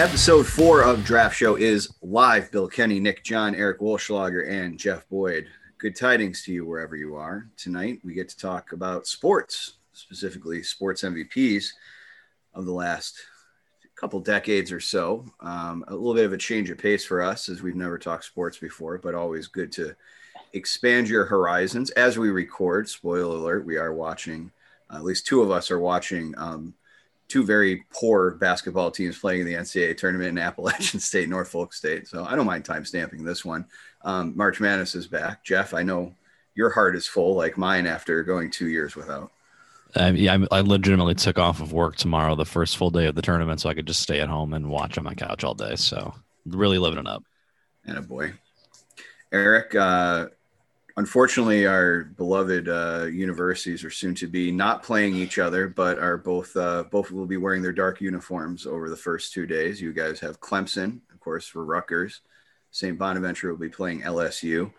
Episode four of Draft Show is live. Bill Kenny, Nick John, Eric Wolschlager, and Jeff Boyd. Good tidings to you wherever you are. Tonight, we get to talk about sports, specifically sports MVPs of the last couple decades or so. Um, a little bit of a change of pace for us as we've never talked sports before, but always good to expand your horizons as we record. Spoiler alert: we are watching. Uh, at least two of us are watching um, two very poor basketball teams playing in the NCAA tournament in Appalachian State, Norfolk State. So I don't mind time stamping this one. Um, March Madness is back. Jeff, I know your heart is full like mine after going two years without. I, yeah, I legitimately took off of work tomorrow, the first full day of the tournament, so I could just stay at home and watch on my couch all day. So really living it up. And a boy, Eric. Uh, unfortunately, our beloved uh, universities are soon to be not playing each other, but are both uh, both will be wearing their dark uniforms over the first two days. You guys have Clemson, of course, for Rutgers. St. Bonaventure will be playing LSU.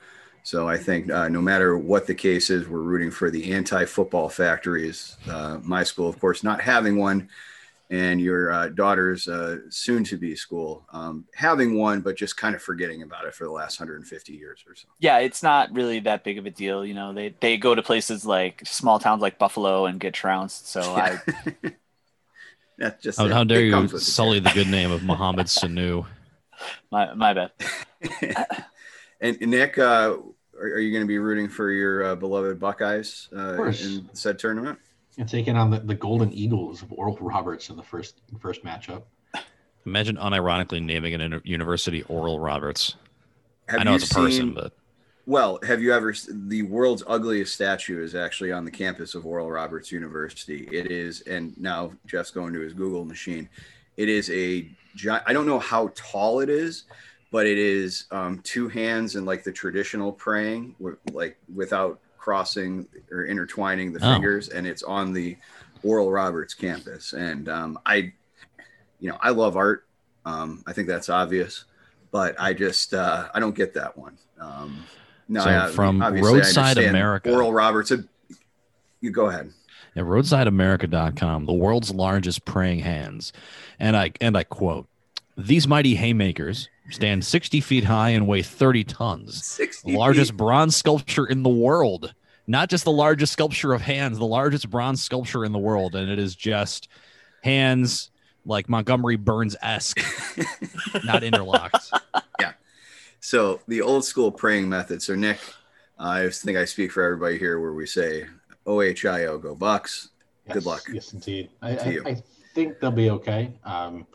So I think uh, no matter what the case is, we're rooting for the anti-football factories. Uh, my school, of course, not having one, and your uh, daughter's uh, soon-to-be school um, having one, but just kind of forgetting about it for the last 150 years or so. Yeah, it's not really that big of a deal. You know, they they go to places like small towns like Buffalo and get trounced. So I. That's just how, it. how dare you comes the sully the good name of Mohammed Sanu? my my bad. And and Nick, uh, are, are you going to be rooting for your uh, beloved Buckeyes uh, in said tournament? And taking on the, the Golden Eagles of Oral Roberts in the first first matchup. Imagine unironically naming an uni- university Oral Roberts. Have I know you it's a person, seen- but Well, have you ever? The world's ugliest statue is actually on the campus of Oral Roberts University. It is, and now Jeff's going to his Google machine. It is a giant. I don't know how tall it is, but it is um, two hands and like the traditional praying, like without crossing or intertwining the Oh. fingers, and it's on the Oral Roberts campus. And um, I, you know, I love art. Um, I think that's obvious, but I just uh, I don't get that one. Um, no, So I- from Roadside America. Oral Roberts. You go ahead. at roadsideamerica.com, the world's largest praying hands. And I and I quote, these mighty haymakers stand 60 feet high and weigh 30 tons. 60 The largest bronze sculpture in the world. Not just the largest sculpture of hands, the largest bronze sculpture in the world. And it is just hands like Montgomery Burns esque, not interlocked. Yeah. So the old school praying method. So Nick, I think I speak for everybody here where we say OHIO go Bucks. Good luck Yes, indeed. I, I. I think they'll be okay. Um,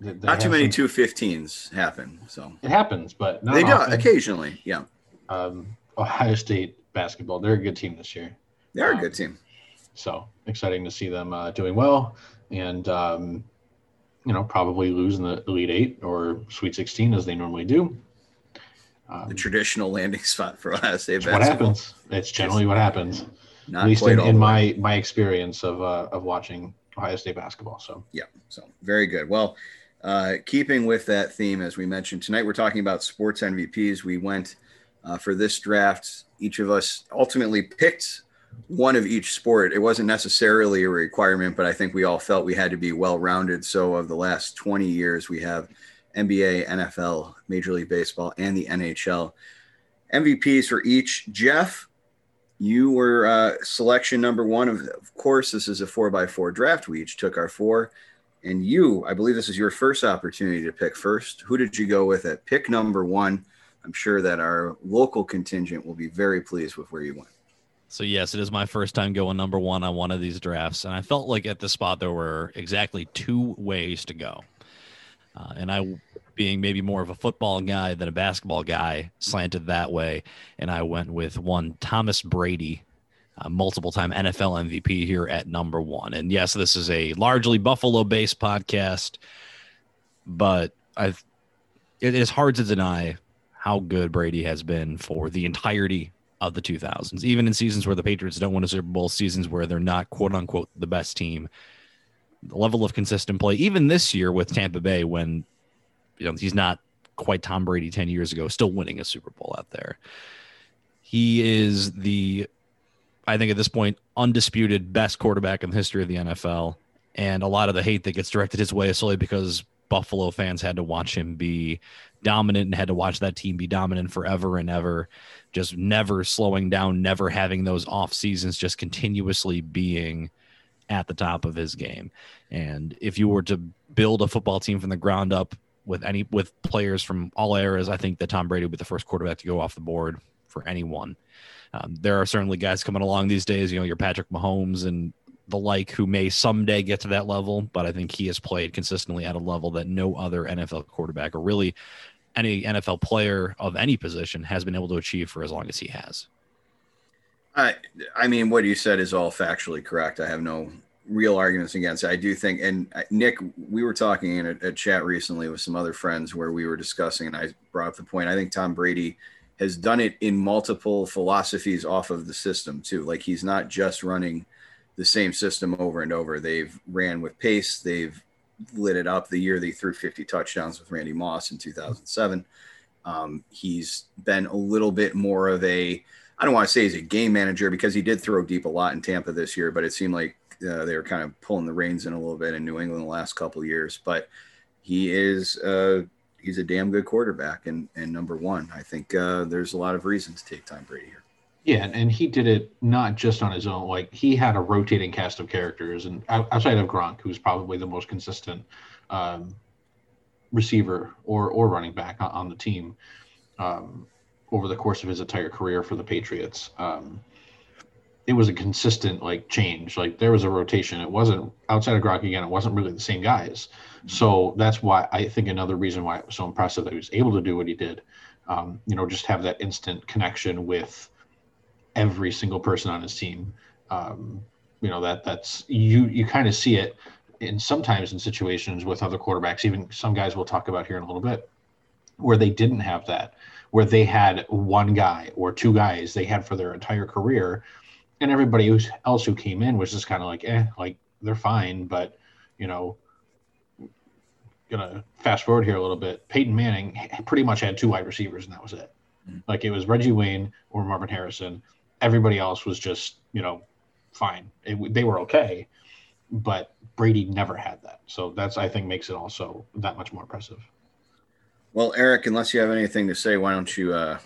they- they Not too many two fifteens happen. So It happens, but not they do often. occasionally. Yeah, Um, Ohio State basketball, they're a good team this year. they're a Um, good team. So exciting to see them uh, doing well and, um, you know, probably lose in the Elite Eight or Sweet 16 as they normally do. Um, The traditional landing spot for Ohio State what happens. It's generally what happens. Not at least in, in my my experience of uh, of watching Ohio State basketball. So Yeah. So very good. Well, uh, keeping with that theme, as we mentioned tonight, we're talking about sports MVPs. We went uh, for this draft. Each of us ultimately picked one of each sport. It wasn't necessarily a requirement, but I think we all felt we had to be well rounded. So, of the last 20 years, we have NBA, NFL, Major League Baseball, and the NHL. MVPs for each. Jeff, you were uh, selection number one. Of, of course, this is a four by four draft. We each took our four. And you, I believe this is your first opportunity to pick first. Who did you go with at pick number one? I'm sure that our local contingent will be very pleased with where you went. So yes, it is my first time going number one on one of these drafts, and I felt like at the spot there were exactly two ways to go. Uh, and I, being maybe more of a football guy than a basketball guy, slanted that way, and I went with one Thomas Brady, uh, multiple-time NFL MVP here at number one. And yes, this is a largely Buffalo-based podcast, but I've it is hard to deny how good Brady has been for the entirety of the 2000s, even in seasons where the Patriots don't win a Super Bowl, seasons where they're not quote unquote the best team. The level of consistent play, even this year with Tampa Bay, when you know he's not quite Tom Brady 10 years ago, still winning a Super Bowl out there. He is the, I think at this point, undisputed best quarterback in the history of the NFL. And a lot of the hate that gets directed his way is solely because Buffalo fans had to watch him be dominant and had to watch that team be dominant forever and ever, just never slowing down, never having those off seasons, just continuously being at the top of his game. And if you were to build a football team from the ground up with any with players from all eras, I think that Tom Brady would be the first quarterback to go off the board for anyone. Um, there are certainly guys coming along these days, you know, your Patrick Mahomes and the like who may someday get to that level, but I think he has played consistently at a level that no other NFL quarterback or really any NFL player of any position has been able to achieve for as long as he has. I, I mean, what you said is all factually correct. I have no real arguments against it. I do think, and Nick, we were talking in a, a, chat recently with some other friends where we were discussing, and I brought up the point. I think Tom Brady has done it in multiple philosophies off of the system too. Like he's not just running the same system over and over. They've ran with pace. They've lit it up the year they threw 50 touchdowns with Randy Moss in 2007. Um, he's been a little bit more of a, I don't want to say he's a game manager because he did throw deep a lot in Tampa this year, but it seemed like uh, they were kind of pulling the reins in a little bit in New England the last couple years. But he is, he's a damn good quarterback and, and number one. I think uh, there's a lot of reasons to take Tom Brady here. Yeah, and he did it not just on his own. Like he had a rotating cast of characters, and outside of Gronk, who's probably the most consistent um, receiver or or running back on, on the team um, over the course of his entire career for the Patriots. Um, it was a consistent like change. Like there was a rotation. It wasn't outside of Gronk again. It wasn't really the same guys. Mm-hmm. So that's why I think another reason why it was so impressive that he was able to do what he did. Um, you know, just have that instant connection with every single person on his team. Um, you know that that's you you kind of see it in sometimes in situations with other quarterbacks. Even some guys we'll talk about here in a little bit, where they didn't have that, where they had one guy or two guys they had for their entire career, and everybody else who came in was just kind of like, eh, like they're fine, but you know, gonna fast forward here a little bit. Peyton Manning pretty much had two wide receivers, and that was it. Mm-hmm. Like it was Reggie Wayne or Marvin Harrison everybody else was just you know fine. It, they were okay, but Brady never had that. So that's I think makes it also that much more impressive. Well, Eric, unless you have anything to say, why don't you uh,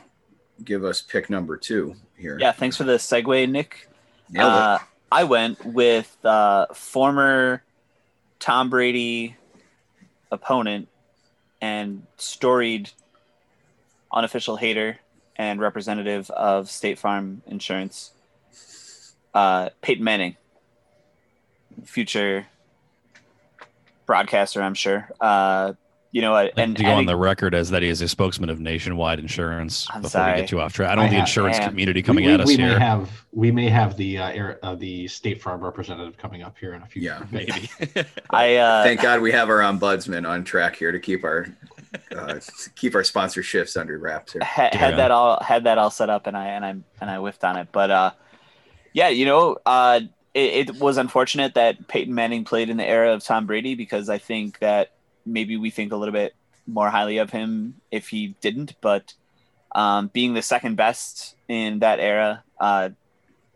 give us pick number two here? Yeah, thanks for the segue, Nick. Uh, I went with uh, former Tom Brady opponent and storied unofficial hater and representative of State Farm Insurance, uh, Peyton Manning, future broadcaster, I'm sure. Uh, you know, and to go on the record as that he is a spokesman of Nationwide Insurance. I'm before sorry. we get too off track, I don't know the insurance community coming we, at us we here. May have we may have the uh, air, uh, the State Farm representative coming up here in a few. Yeah, maybe. I uh, thank God we have our ombudsman on track here to keep our uh, keep our sponsorships under wraps here. Had, had that all had that all set up, and I and I and I whiffed on it. But uh, yeah, you know, uh, it, it was unfortunate that Peyton Manning played in the era of Tom Brady because I think that maybe we think a little bit more highly of him if he didn't. But um, being the second best in that era, uh,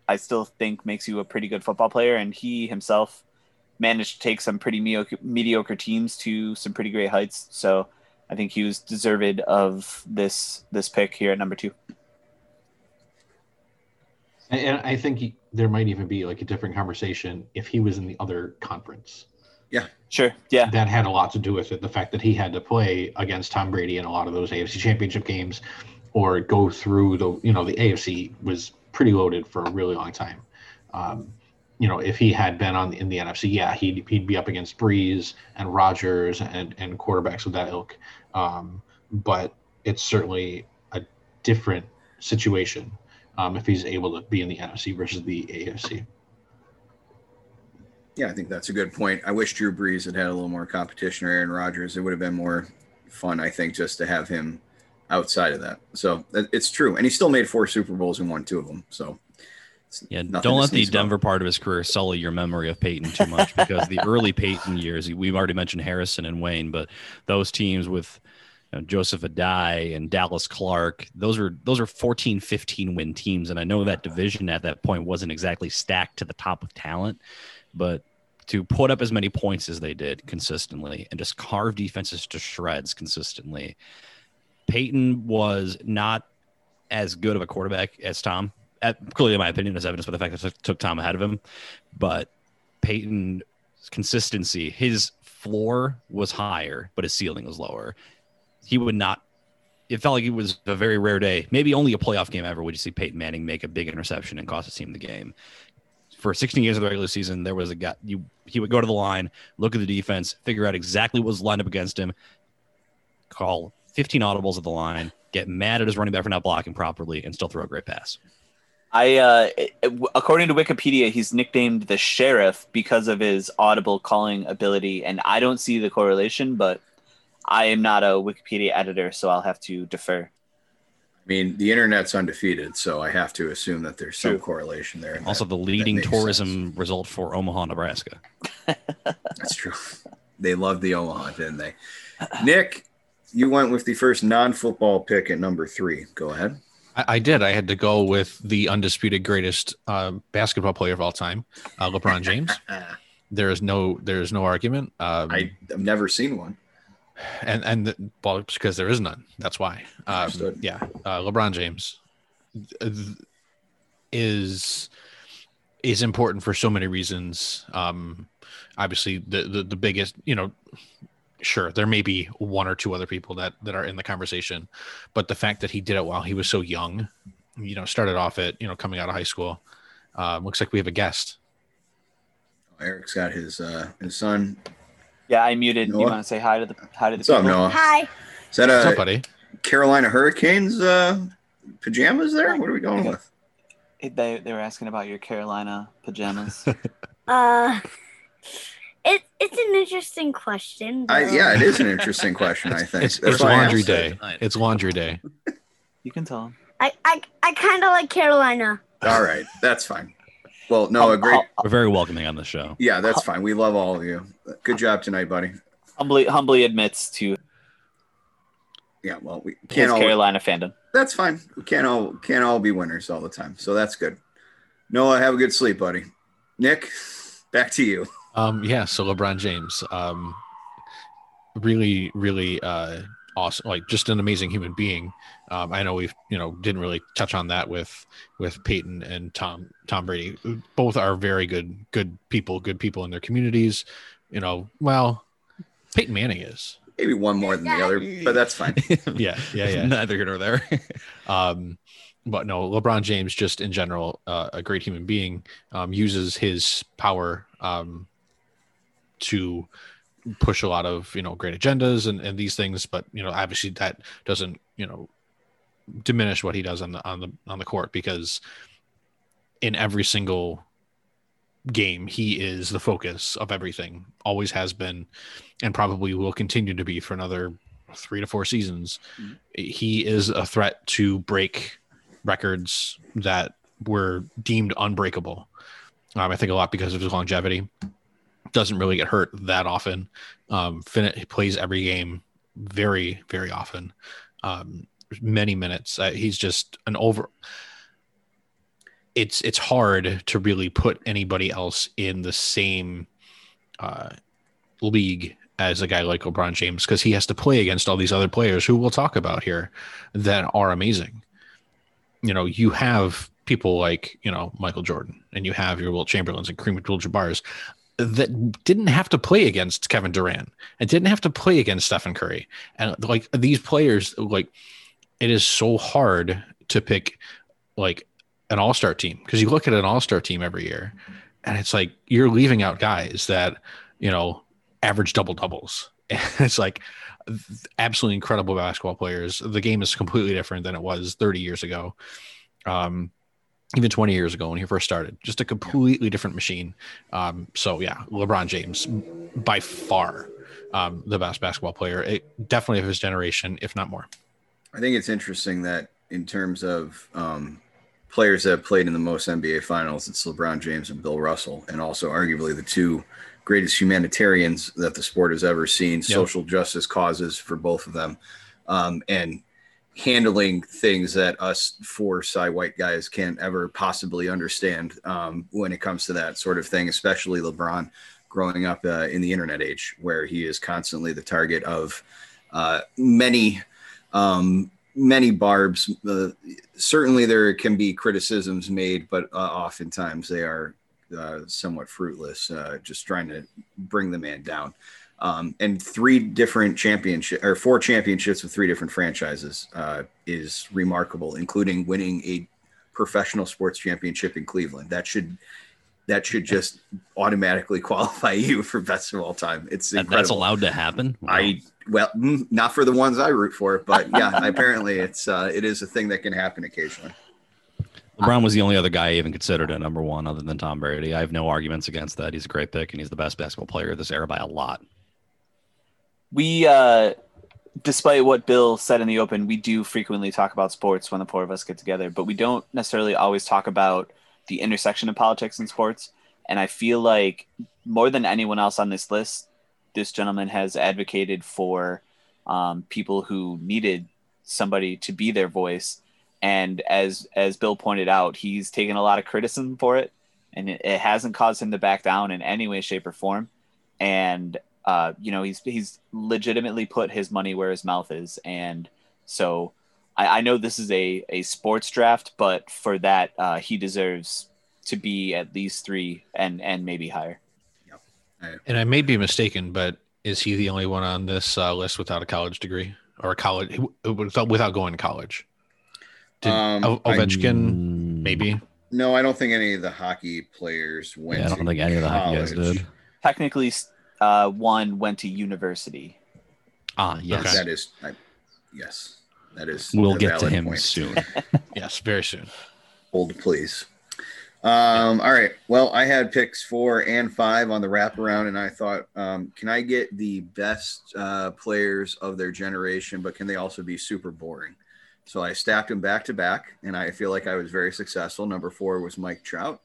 I still think makes you a pretty good football player. And he himself managed to take some pretty mediocre, mediocre teams to some pretty great heights. So I think he was deserved of this this pick here at number two. And I think he, there might even be like a different conversation if he was in the other conference. Yeah, sure. Yeah, that had a lot to do with it. The fact that he had to play against Tom Brady in a lot of those AFC Championship games, or go through the you know the AFC was pretty loaded for a really long time. Um, you know, if he had been on in the NFC, yeah, he'd he'd be up against Brees and Rodgers and and quarterbacks of that ilk. Um, but it's certainly a different situation um, if he's able to be in the NFC versus the AFC. Yeah, I think that's a good point. I wish Drew Brees had had a little more competition or Aaron Rodgers. It would have been more fun, I think, just to have him outside of that. So it's true, and he still made four Super Bowls and won two of them. So yeah, don't let the Denver part of his career sully your memory of Peyton too much because the early Peyton years, we've already mentioned Harrison and Wayne, but those teams with you know, Joseph Addai and Dallas Clark, those are those are 14, 15 win teams. And I know that division at that point wasn't exactly stacked to the top of talent, but to put up as many points as they did consistently and just carve defenses to shreds consistently. Peyton was not as good of a quarterback as Tom. At, clearly, in my opinion, is evidenced by the fact that it took Tom ahead of him. But Peyton's consistency, his floor was higher, but his ceiling was lower. He would not. It felt like it was a very rare day. Maybe only a playoff game ever would you see Peyton Manning make a big interception and cost his team the game for 16 years of the regular season, there was a guy you he would go to the line, look at the defense, figure out exactly what was lined up against him, call 15 audibles at the line, get mad at his running back for not blocking properly, and still throw a great pass. I, uh, according to Wikipedia, he's nicknamed the sheriff because of his audible calling ability, and I don't see the correlation, but I am not a Wikipedia editor, so I'll have to defer. I mean, the internet's undefeated, so I have to assume that there's some True. correlation there. Also, that, the leading tourism sense. result for Omaha, Nebraska. That's true. They loved the Omaha, didn't they? Nick, you went with the first non-football pick at number three. Go ahead. I, I did. I had to go with the undisputed greatest uh, basketball player of all time, uh, LeBron James. there is no, there is no argument. Um, I, I've never seen one and and the, well, because there is none. That's why. Um, yeah, uh, LeBron James is is important for so many reasons. Um, obviously, the, the the biggest, you know, sure there may be one or two other people that that are in the conversation, but the fact that he did it while he was so young, you know, started off at you know coming out of high school. Um, looks like we have a guest. Eric's got his uh, his son yeah, I muted. Noah? You want to say hi to the hi to the What's people? Up, Noah? Hi. Is that a What's up, buddy? Carolina Hurricanes uh, pajamas there? What are we going with? They they were asking about your Carolina pajamas. uh it, it's an interesting question. I, yeah, it is an interesting question. I think it's, it's laundry day. It's laundry day. You can tell him. I I, I kind of like Carolina. All right, that's fine. Well, no, a great. We're very welcoming on the show. Yeah, that's fine. We love all of you. Good job tonight, buddy. Humbly, humbly admits to. Yeah, well, we can't all, Carolina fandom. That's fine. We can't all can't all be winners all the time, so that's good. Noah, have a good sleep, buddy. Nick, back to you. Um, yeah. So LeBron James, um, really, really, uh, awesome. Like just an amazing human being. Um, I know we've you know didn't really touch on that with with Peyton and Tom Tom Brady. Both are very good good people, good people in their communities. You know, well, Peyton Manning is maybe one more than the other, but that's fine. yeah, yeah, yeah. Neither here nor there. um, but no, LeBron James, just in general, uh, a great human being, um, uses his power um, to push a lot of you know great agendas and, and these things. But you know, obviously that doesn't you know diminish what he does on the on the on the court because in every single game he is the focus of everything always has been and probably will continue to be for another three to four seasons mm-hmm. he is a threat to break records that were deemed unbreakable um, i think a lot because of his longevity doesn't really get hurt that often um, he plays every game very very often um, many minutes. Uh, he's just an over. It's it's hard to really put anybody else in the same uh, league as a guy like LeBron James because he has to play against all these other players who we'll talk about here that are amazing. You know, you have people like you know Michael Jordan, and you have your Wilt Chamberlains and Kareem Abdul-Jabbar's that didn't have to play against Kevin Durant. And didn't have to play against Stephen Curry, and like these players, like it is so hard to pick like an all-star team because you look at an all-star team every year and it's like you're leaving out guys that you know average double doubles it's like absolutely incredible basketball players. The game is completely different than it was 30 years ago. Um even 20 years ago when he first started just a completely different machine. Um so yeah lebron james by far um the best basketball player it, definitely of his generation if not more. I think it's interesting that in terms of um, players that have played in the most NBA finals, it's LeBron James and Bill Russell, and also arguably the two greatest humanitarians that the sport has ever seen, yep. social justice causes for both of them, um, and handling things that us four side white guys can't ever possibly understand um, when it comes to that sort of thing, especially LeBron growing up uh, in the internet age, where he is constantly the target of uh, many, um, many barbs. Uh, certainly, there can be criticisms made, but uh, oftentimes they are uh, somewhat fruitless, uh, just trying to bring the man down. Um, and three different championship or four championships with three different franchises uh, is remarkable, including winning a professional sports championship in Cleveland. That should that should just automatically qualify you for best of all time. It's That- that's allowed to happen. Wow. I well, mm, not for the ones I root for, but yeah, apparently it's uh, it is a thing that can happen occasionally. LeBron was the only other guy I even considered at number one, other than Tom Brady. I have no arguments against that. He's a great pick, and he's the best basketball player of this era by a lot. We uh despite what bill said in the open we do frequently talk about sports when the four of us get together but we don't necessarily always talk about the intersection of politics and sports. And i feel like more than anyone else on this list this gentleman has advocated for um, people who needed somebody to be their voice. And as as bill pointed out he's taken a lot of criticism for it and it, it hasn't caused him to back down in any way shape or form. And uh, you know, he's he's legitimately put his money where his mouth is, and so I, I know this is a a sports draft, but for that, uh, he deserves to be at least three and and maybe higher. And I may be mistaken, but is he the only one on this uh, list without a college degree or a college without without going to college? Did Um, Ovechkin Mm, maybe? No, I don't think any of the hockey players went. Yeah, I don't to think any of the hockey guys did. Technically, uh, one went to university. Ah, yes. That is, I, yes, that is. We'll get to him point. soon. Yes, very soon. Hold please. Um, all right. Well, I had picks four and five on the wraparound, and I thought, um, can I get the best uh, players of their generation, but can they also be super boring? So I stacked them back to back, and I feel like I was very successful. Number four was Mike Trout,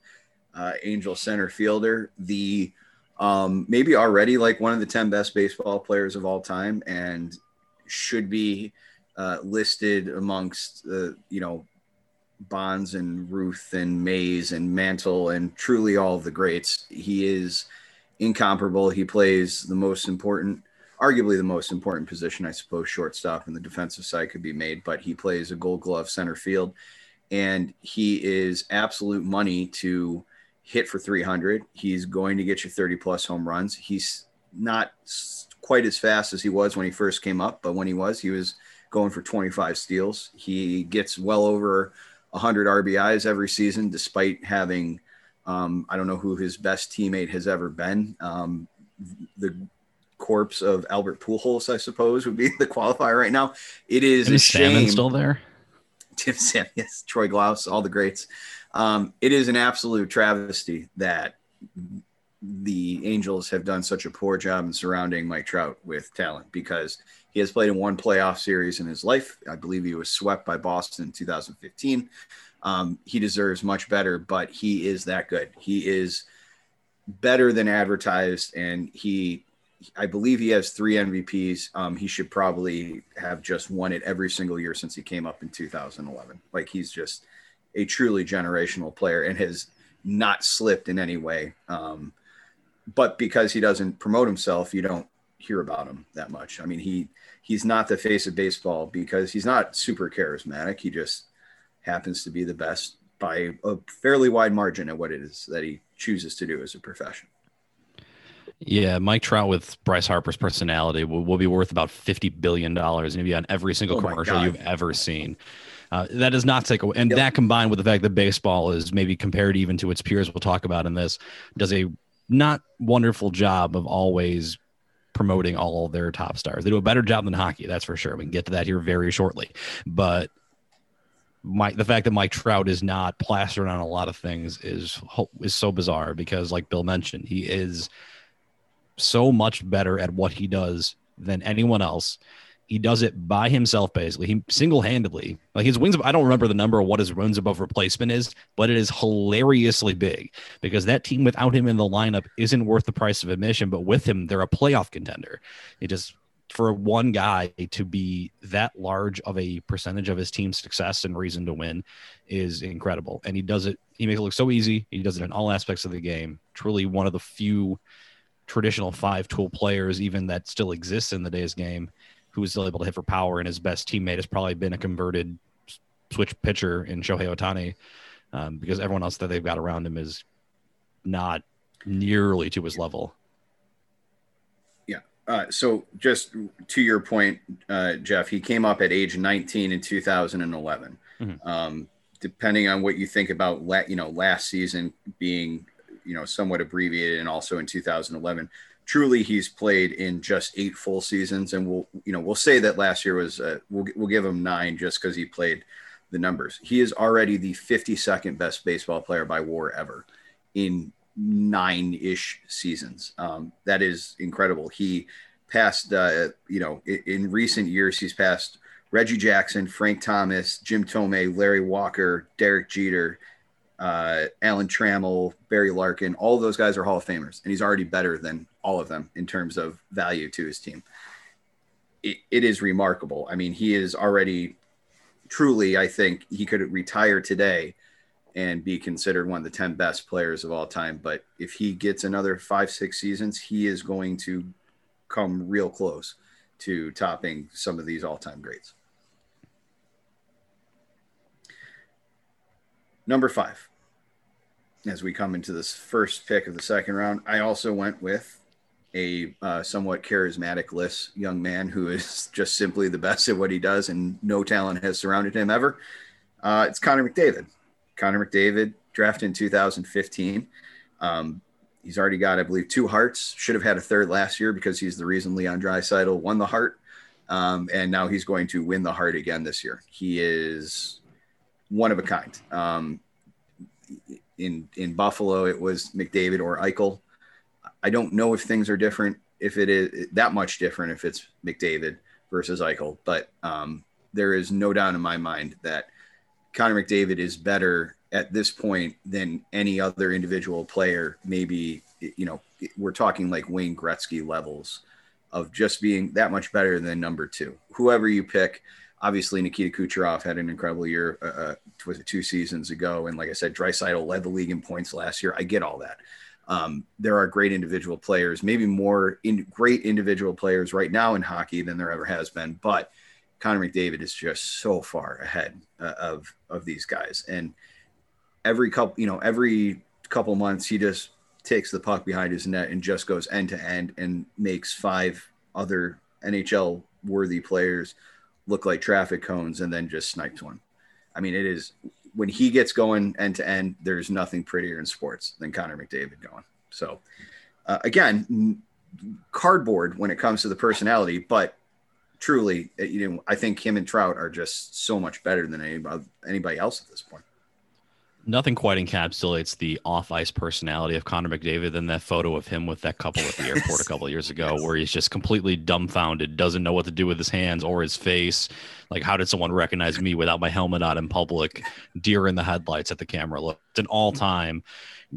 uh, Angel center fielder, the um, maybe already like one of the 10 best baseball players of all time, and should be uh, listed amongst the, you know, Bonds and Ruth and Mays and Mantle and truly all the greats. He is incomparable. He plays the most important, arguably the most important position, I suppose, shortstop and the defensive side could be made, but he plays a gold glove center field. And he is absolute money to hit for 300. He's going to get you 30 plus home runs. He's not quite as fast as he was when he first came up, but when he was, he was going for 25 steals. He gets well over 100 RBIs every season, despite having, um, I don't know who his best teammate has ever been. Um, the corpse of Albert Pujols, I suppose, would be the qualifier right now. It is Tim a shame. still there? Tim Sam, yes, Troy Glaus, all the greats. Um, it is an absolute travesty that the Angels have done such a poor job in surrounding Mike Trout with talent because he has played in one playoff series in his life. I believe he was swept by Boston in 2015. Um, he deserves much better, but he is that good. He is better than advertised, and he, I believe, he has three MVPs. Um, he should probably have just won it every single year since he came up in 2011. Like he's just a truly generational player and has not slipped in any way. Um, but because he doesn't promote himself, you don't hear about him that much. I mean, he he's not the face of baseball because he's not super charismatic. He just happens to be the best by a fairly wide margin at what it is that he chooses to do as a profession. Yeah, Mike Trout with Bryce Harper's personality will, will be worth about fifty billion dollars, and be on every single Oh commercial you've ever seen. Uh, that does not take away, and Yep. that combined with the fact that baseball is maybe compared even to its peers, we'll talk about in this, does a not wonderful job of always promoting all their top stars. They do a better job than hockey, that's for sure. We can get to that here very shortly, but Mike, the fact that Mike Trout is not plastered on a lot of things is is so bizarre because, like Bill mentioned, he is so much better at what he does than anyone else. He does it by himself, basically. He single handedly, like his wins. I don't remember the number of what his wins above replacement is, but it is hilariously big because that team without him in the lineup isn't worth the price of admission. But with him, they're a playoff contender. It just for one guy to be that large of a percentage of his team's success and reason to win is incredible. And he does it, he makes it look so easy. He does it in all aspects of the game. Truly one of the few traditional five tool players, even that still exists in the day's game, who is still able to hit for power. And his best teammate has probably been a converted switch pitcher in Shohei Ohtani, um, because everyone else that they've got around him is not nearly to his level. Yeah. Uh, so just to your point, uh, Jeff, he came up at age 19 in 2011. Mhm. Um, depending on what you think about, la- you know, last season being, you know, somewhat abbreviated, and also in 2011, truly he's played in just eight full seasons, and we'll, you know, we'll say that last year was, uh, we'll we'll give him nine just because he played the numbers. He is already the 52nd best baseball player by WAR ever in nine ish seasons. Um, that is incredible. He passed, uh, you know, in, in recent years, he's passed Reggie Jackson, Frank Thomas, Jim Thome, Larry Walker, Derek Jeter, uh, Alan Trammell, Barry Larkin. All those guys are Hall of Famers, and he's already better than all of them in terms of value to his team. It, it is remarkable. I mean, he is already truly, I think he could retire today and be considered one of the 10 best players of all time. But if he gets another five, six seasons, he is going to come real close to topping some of these all time greats. Number five, as we come into this first pick of the second round, I also went with a uh, somewhat charismatic list young man who is just simply the best at what he does, and no talent has surrounded him ever. Uh, it's Connor McDavid. Connor McDavid, drafted in 2015. Um, he's already got, I believe, two Harts. Should have had a third last year because he's the reason Leon Draisaitl won the Hart, um, and now he's going to win the Hart again this year. He is one of a kind. Um, in in Buffalo, it was McDavid or Eichel. I don't know if things are different, if it is that much different, if it's McDavid versus Eichel, but um, there is no doubt in my mind that Connor McDavid is better at this point than any other individual player. Maybe, you know, we're talking like Wayne Gretzky levels of just being that much better than number two. Whoever you pick, obviously Nikita Kucherov had an incredible year, uh, uh, two seasons ago? And like I said, Draisaitl led the league in points last year. I get all that. Um, there are great individual players, maybe more in, great individual players right now in hockey than there ever has been, but Connor McDavid is just so far ahead uh, of of these guys, and every couple, you know, every couple months he just takes the puck behind his net and just goes end to end and makes five other NHL worthy players look like traffic cones, and then just snipes one. I mean, it is when he gets going end to end. There's nothing prettier in sports than Connor McDavid going. So, uh, again, cardboard when it comes to the personality, but truly, uh, you know, I think him and Trout are just so much better than anybody anybody else at this point. Nothing quite encapsulates the off ice personality of Connor McDavid than that photo of him with that couple at the airport a couple of years ago, Yes. where he's just completely dumbfounded, doesn't know what to do with his hands or his face. Like, how did someone recognize me without my helmet on in public? Deer in the headlights at the camera. Look, it's an all time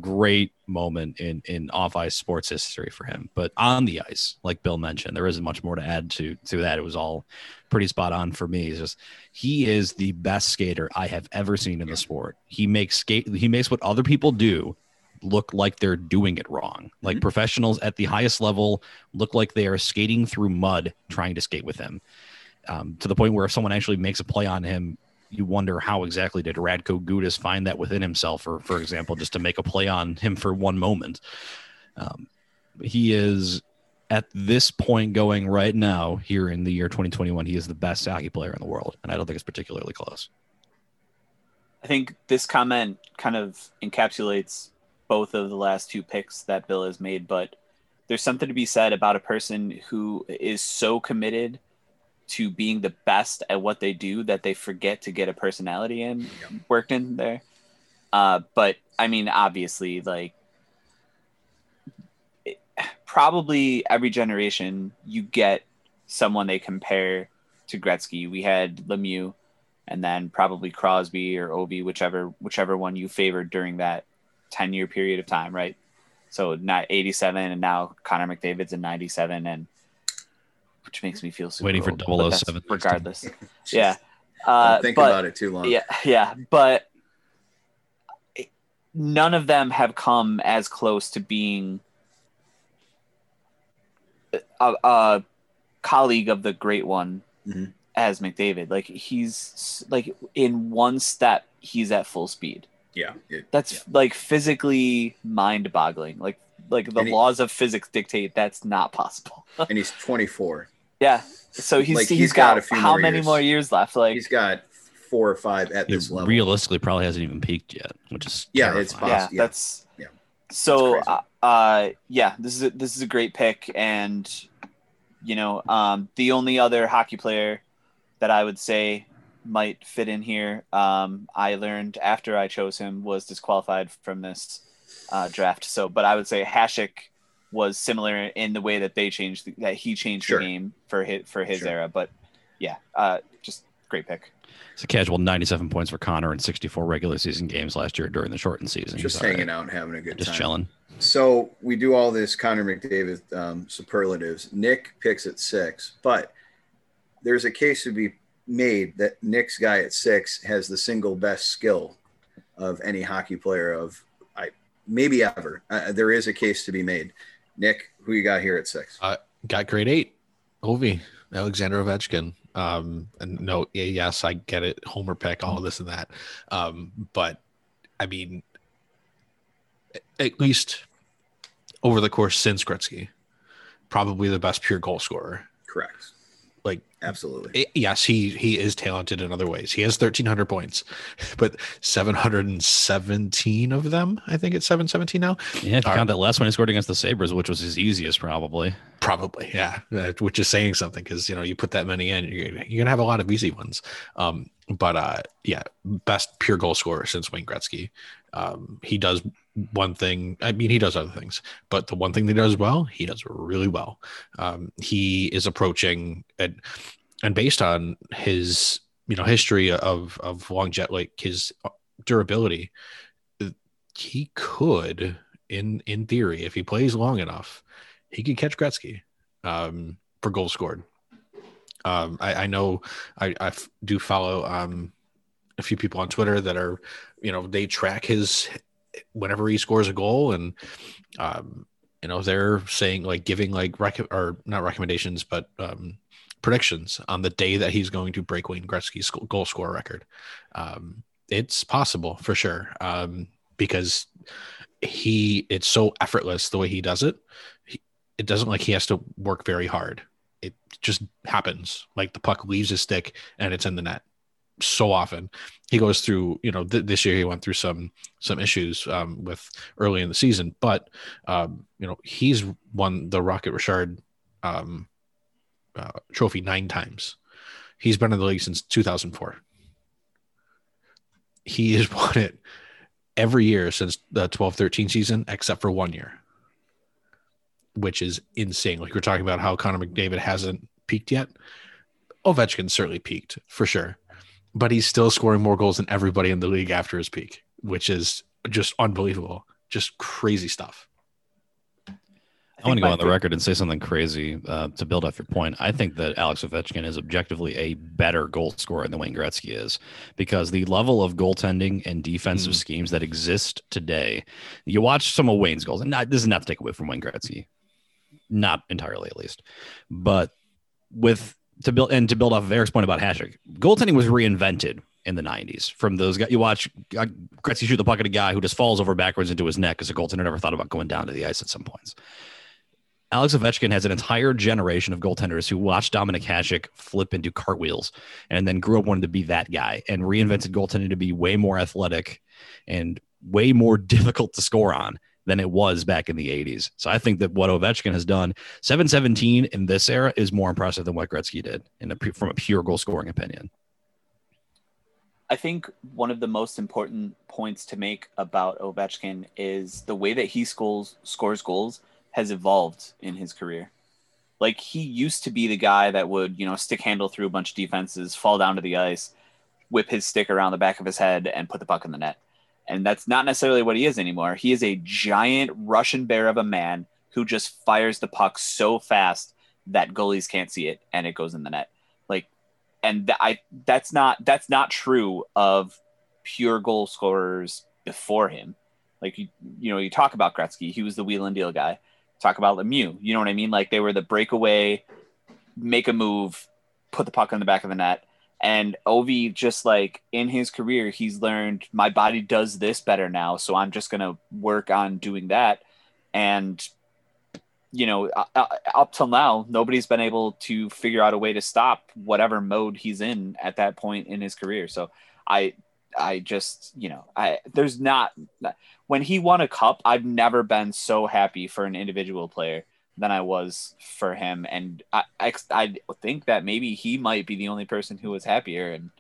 great moment in in off ice sports history for him. But on the ice, like Bill mentioned, there isn't much more to add to to that. It was all pretty spot on for me. It's just he is the best skater I have ever seen in the sport. He makes skate he makes what other people do look like they're doing it wrong. Like Mhm. professionals at the highest level look like they are skating through mud trying to skate with him. Um, to the point where if someone actually makes a play on him, you wonder how exactly did Radko Gudas find that within himself, or for example, just to make a play on him for one moment. Um, he is at this point going right now here in the year 2021. He is the best hockey player in the world, and I don't think it's particularly close. I think this comment kind of encapsulates both of the last two picks that Bill has made, but there's something to be said about a person who is so committed to being the best at what they do that they forget to get a personality in worked in there. Uh, but I mean, obviously, like probably every generation you get someone they compare to Gretzky. We had Lemieux and then probably Crosby or Ovi, whichever whichever one you favored during that ten year period of time, right? So not eighty seven, and now Connor McDavid's in ninety seven, and which makes me feel super Waiting for old, but 007. Regardless, yeah. Uh, Don't think but- about it too long. yeah, yeah, but none of them have come as close to being a, a colleague of the great one Mhm. as McDavid. Like he's like in one step, he's at full speed. Yeah. it- That's yeah. like physically mind-boggling. Like like the And he- laws of physics dictate that's not possible. and he's 24. yeah. So he's Like, he's he's got, got a few how more many years. more years left? Like He's got four or five at He this level. realistically probably hasn't even peaked yet, which is Yeah, it's terrifying. yeah, possible. yeah. that's Yeah. So uh, uh, yeah, this is a, this is a great pick, and you know, um, the only other hockey player that I would say might fit in here, um, I learned after I chose him was disqualified from this uh, draft. So, but I would say Hasek was similar in the way that they changed the, that he changed Sure. the game for his for his Sure. era. But yeah, uh, just great pick. It's a casual 97 points for Connor in 64 regular season games last year during the shortened season. Just He's hanging right. out and having a good just time. chilling. So we do all this Connor McDavid um, superlatives. Nick picks at six, but there's a case to be made that Nick's guy at six has the single best skill of any hockey player of I maybe ever. Uh, there is a case to be made. Nick, who you got here at six? got grade eight. Ovi, Alexander Ovechkin. Um, and no, yes, I get it. Homer pick, all this and that. Um, but I mean, at least over the course since Gretzky, probably the best pure goal scorer. Correct. Like, Absolutely. eh, yes, he he is talented in other ways. He has thirteen hundred points, but seven hundred and seventeen of them. I think it's seven seventeen now. Yeah, if you All count that last one he scored against the Sabres, which was his easiest probably. Probably, yeah. Uh, which is saying something because you know you put that many in, you're, you're gonna have a lot of easy ones. Um, but uh, yeah, best pure goal scorer since Wayne Gretzky. Um, he does one thing. I mean, he does other things, but the one thing that he does well, he does really well. Um, he is approaching and and based on his you know history of of long jet like his durability, he could in in theory if he plays long enough he could catch Gretzky um, for goals scored. Um, I, I know I do follow um, a few people on Twitter that are, you know, they track his whenever he scores a goal, and um, you know they're saying like giving like rec- or not recommendations, but um, predictions on the day that he's going to break Wayne Gretzky's goal score record. Um, it's possible for sure um, because he it's so effortless the way he does it it doesn't like he has to work very hard. It just happens. Like the puck leaves his stick and it's in the net. So often he goes through, you know, th- this year he went through some some issues um, with early in the season, but um, you know he's won the Rocket Richard um, uh, trophy nine times. He's been in the league since 2004. He has won it every year since the 12 13 season, except for one year which is insane. Like we're talking about how Connor McDavid hasn't peaked yet. Ovechkin certainly peaked for sure, but he's still scoring more goals than everybody in the league after his peak, which is just unbelievable. Just crazy stuff. I want to go on the record and say something crazy uh, to build off your point. I think that Alex Ovechkin is objectively a better goal scorer than Wayne Gretzky is because the level of goaltending and defensive Mhm. schemes that exist today. You watch some of Wayne's goals, and not, this is not to take away from Wayne Gretzky, not entirely at least, but with to build and to build off of Eric's point about Hasek, goaltending was reinvented in the 90s from those guys. You watch uh, Gretzky shoot the puck at a guy who just falls over backwards into his neck because a goaltender never thought about going down to the ice at some points. Alex Ovechkin has an entire generation of goaltenders who watched Dominik Hasek flip into cartwheels and then grew up wanting to be that guy and reinvented goaltending to be way more athletic and way more difficult to score on than it was back in the 80s. So I think that what Ovechkin has done, 717 in this era is more impressive than what Gretzky did in a, from a pure goal scoring opinion. I think one of the most important points to make about Ovechkin is the way that he scores scores goals has evolved in his career. Like he used to be the guy that would, you know, stick handle through a bunch of defenses, fall down to the ice, whip his stick around the back of his head, and put the puck in the net. And that's not necessarily what he is anymore. He is a giant Russian bear of a man who just fires the puck so fast that goalies can't see it and it goes in the net. Like and th- I that's not that's not true of pure goal scorers before him. Like you you know you talk about Gretzky, he was the wheel and deal guy. Talk about Lemieux. You know what I mean? Like they were the breakaway, make a move, put the puck in the back of the net. And Ovi, just like in his career, he's learned my body does this better now. So I'm just going to work on doing that. And, you know, uh, uh, up till now, nobody's been able to figure out a way to stop whatever mode he's in at that point in his career. So I, I just, you know, I, there's not, when he won a cup, I've never been so happy for an individual player than I was for him. And I, I, I think that maybe he might be the only person who was happier. And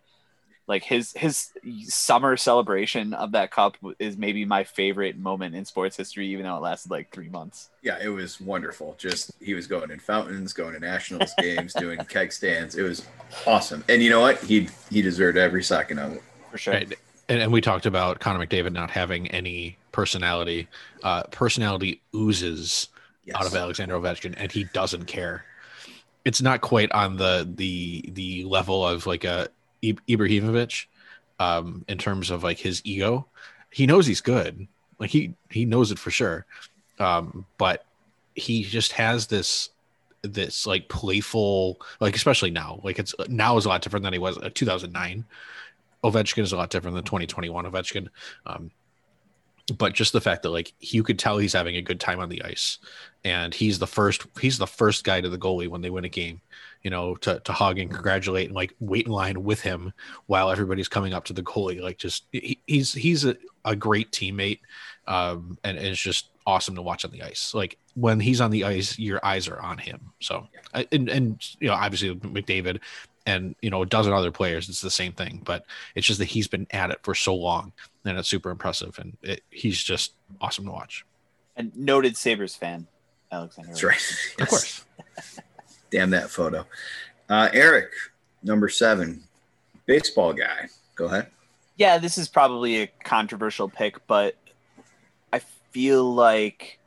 like his his summer celebration of that cup is maybe my favorite moment in sports history, even though it lasted like three months. Yeah, it was wonderful. Just he was going in fountains, going to nationals games, doing keg stands. It was awesome. And you know what? He he deserved every second of it. For sure. Right. And, and we talked about Connor McDavid not having any personality. Uh, personality oozes yes. out of Alexander Ovechkin, and he doesn't care. It's not quite on the the the level of like a Ibrahimovic um, in terms of like his ego. He knows he's good, like he he knows it for sure, um, but he just has this this like playful like especially now like it's now is a lot different than he was uh, 2009 ovechkin is a lot different than 2021 ovechkin. Um, but just the fact that like you could tell he's having a good time on the ice and he's the first he's the first guy to the goalie when they win a game you know to, to hug and congratulate and like wait in line with him while everybody's coming up to the goalie. Like just he, he's he's a, a great teammate um and, and, it's just awesome to watch on the ice. Like when he's on the ice your eyes are on him. So and and you know obviously mcdavid and you know a dozen other players it's the same thing but it's just that he's been at it for so long and it's super impressive and it, he's just awesome to watch. And noted sabres fan alexander that's right. Yes. of course. Damn that photo. Uh, eric number seven baseball guy. Go ahead. Yeah this is probably a controversial pick but i feel like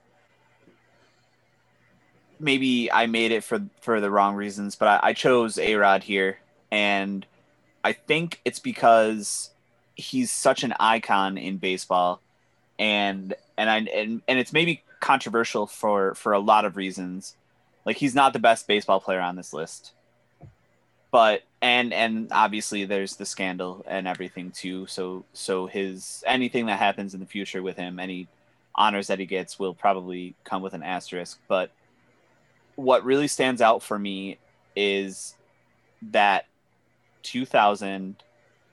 maybe I made it for for the wrong reasons, but I, I chose A Rod here, and I think it's because he's such an icon in baseball, and and I and, and it's maybe controversial for for a lot of reasons. Like he's not the best baseball player on this list, but and and obviously there's the scandal and everything too. So so his anything that happens in the future with him, any honors that he gets will probably come with an asterisk, but what really stands out for me is that 2000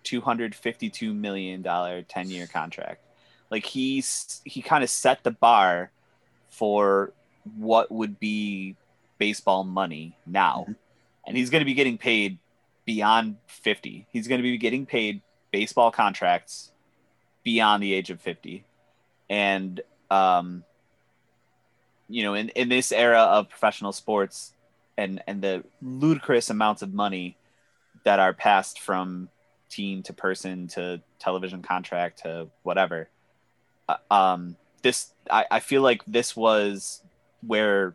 252 million dollar 10 year contract. Like he's he kind of set the bar for what would be baseball money now. Mm-hmm. and he's going to be getting paid beyond 50 he's going to be getting paid baseball contracts beyond the age of 50 and um you know, in, in this era of professional sports and and the ludicrous amounts of money that are passed from team to person to television contract to whatever. Uh, um, this I, I feel like this was where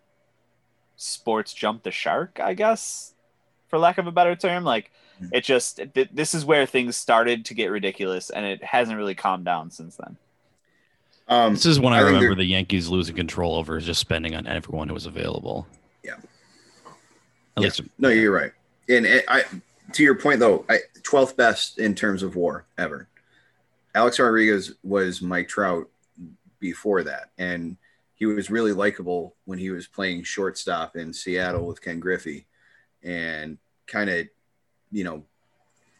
sports jumped the shark, I guess, for lack of a better term. Like hmm. it just th- this is where things started to get ridiculous, and it hasn't really calmed down since then. Um, this is when I, I remember the Yankees losing control over just spending on everyone who was available. Yeah. At yeah. least, no, you're right. And I, to your point though, I 12th best in terms of WAR ever. Alex Rodriguez was Mike Trout before that, and he was really likable when he was playing shortstop in Seattle with Ken Griffey, and kind of, you know,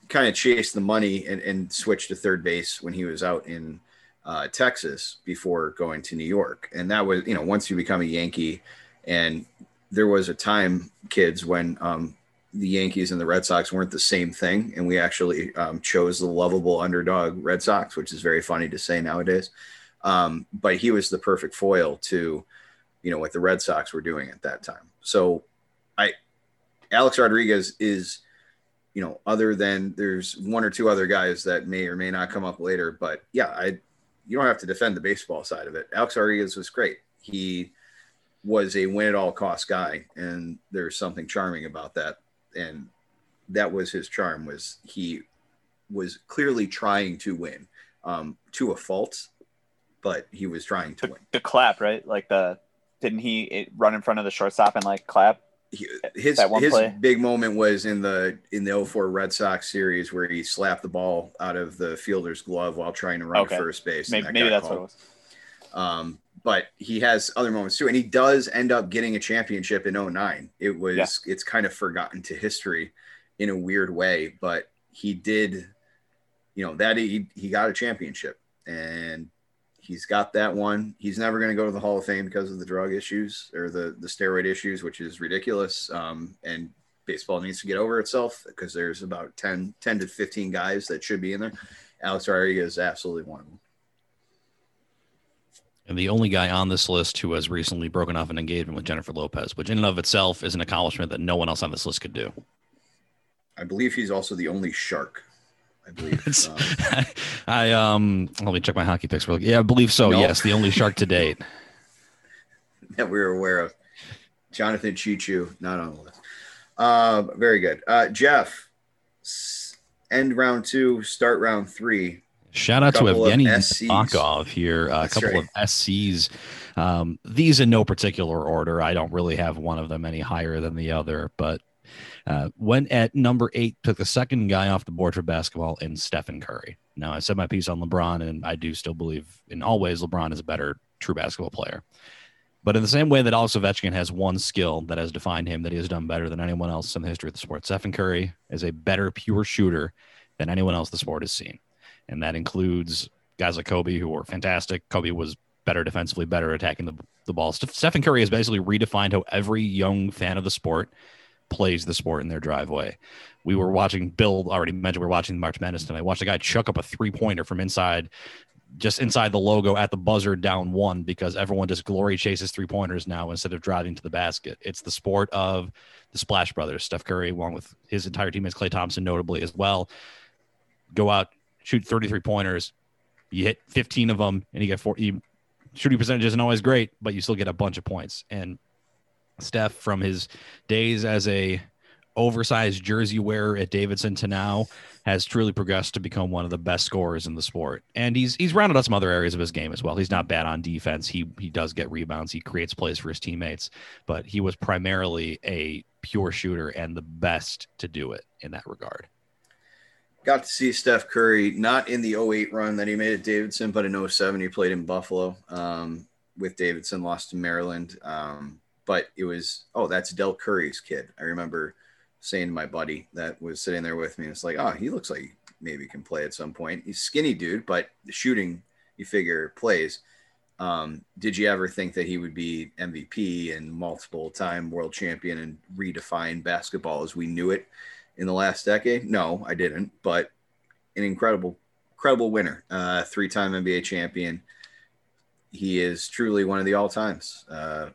kind of chased the money and, and switched to third base when he was out in uh, Texas before going to New York. And that was, you know, once you become a Yankee, and there was a time, kids, when um, the Yankees and the Red Sox weren't the same thing. And we actually um, chose the lovable underdog Red Sox, which is very funny to say nowadays. Um, but he was the perfect foil to, you know, what the Red Sox were doing at that time. So I, Alex Rodriguez is, you know, other than there's one or two other guys that may or may not come up later, but yeah, I you don't have to defend the baseball side of it. Alex Rodriguez was great. He was a win at all cost guy, and there's something charming about that. And that was his charm was he was clearly trying to win um, to a fault, but he was trying to the, win. The clap, right? Like the Didn't he run in front of the shortstop and like clap? He- his his play? big moment was in the in the 04 Red Sox series where he slapped the ball out of the fielder's glove while trying to run Okay. first base. Maybe, that maybe that's what it was. Um, but he has other moments too, and he does end up getting a championship in 09. It was Yeah. it's kind of forgotten to history in a weird way, but he did, you know, that he he got a championship and he's got that one. He's never going to go to the Hall of Fame because of the drug issues or the the steroid issues, which is ridiculous. Um, and baseball needs to get over itself because there's about 10, 10 to 15 guys that should be in there. Alex Rodriguez is absolutely one of them. And the only guy on this list who has recently broken off an engagement with Jennifer Lopez, which in and of itself is an accomplishment that no one else on this list could do. I believe he's also the only shark. I believe. It's- Um, I um let me check my hockey picks real quick. Yeah, I believe so. No. Yes, the only shark to date. that we were aware of. Jonathan Chichu, not on the list. Uh, very good. Uh, Jeff, end round two, start round three. Shout out to Evgeny SCs. Bakov here. A couple right. of SCs. Um, these in no particular order. I don't really have one of them any higher than the other, but uh, went at number eight, took the second guy off the board for basketball in Stephen Curry. Now, I said my piece on LeBron, and I do still believe in all ways LeBron is a better true basketball player. But in the same way that Alex Ovechkin has one skill that has defined him that he has done better than anyone else in the history of the sport, Stephen Curry is a better pure shooter than anyone else the sport has seen. And that includes guys like Kobe who were fantastic. Kobe was better defensively, better attacking the, the ball. Stephen Curry has basically redefined how every young fan of the sport plays the sport in their driveway. We were watching, Bill already mentioned, we were watching March Madness tonight. Watched a guy chuck up a three pointer from inside, just inside the logo at the buzzer down one because everyone just glory chases three pointers now instead of driving to the basket. It's the sport of the Splash Brothers, Steph Curry, along with his entire teammates, Klay Thompson, notably as well. Go out, shoot 33 pointers. You hit 15 of them, and you get 40. You, shooting percentage isn't always great, but you still get a bunch of points. And Steph, from his days as a oversized jersey wearer at Davidson to now, has truly progressed to become one of the best scorers in the sport. And he's he's rounded out some other areas of his game as well. He's not bad on defense. He he does get rebounds. He creates plays for his teammates, but he was primarily a pure shooter and the best to do it in that regard. Got to see Steph Curry not in the 08 run that he made at Davidson, but in 07 he played in Buffalo um, with Davidson, lost to Maryland. Um, but it was, oh, that's Del Curry's kid. I remember saying to my buddy that was sitting there with me, it's like, oh, he looks like he maybe can play at some point. He's skinny dude, but the shooting, you figure, plays. Um, did you ever think that he would be MVP and multiple time world champion and redefine basketball as we knew it in the last decade? No, I didn't, but an incredible, incredible winner, uh, three time NBA champion. He is truly one of the all times. Uh,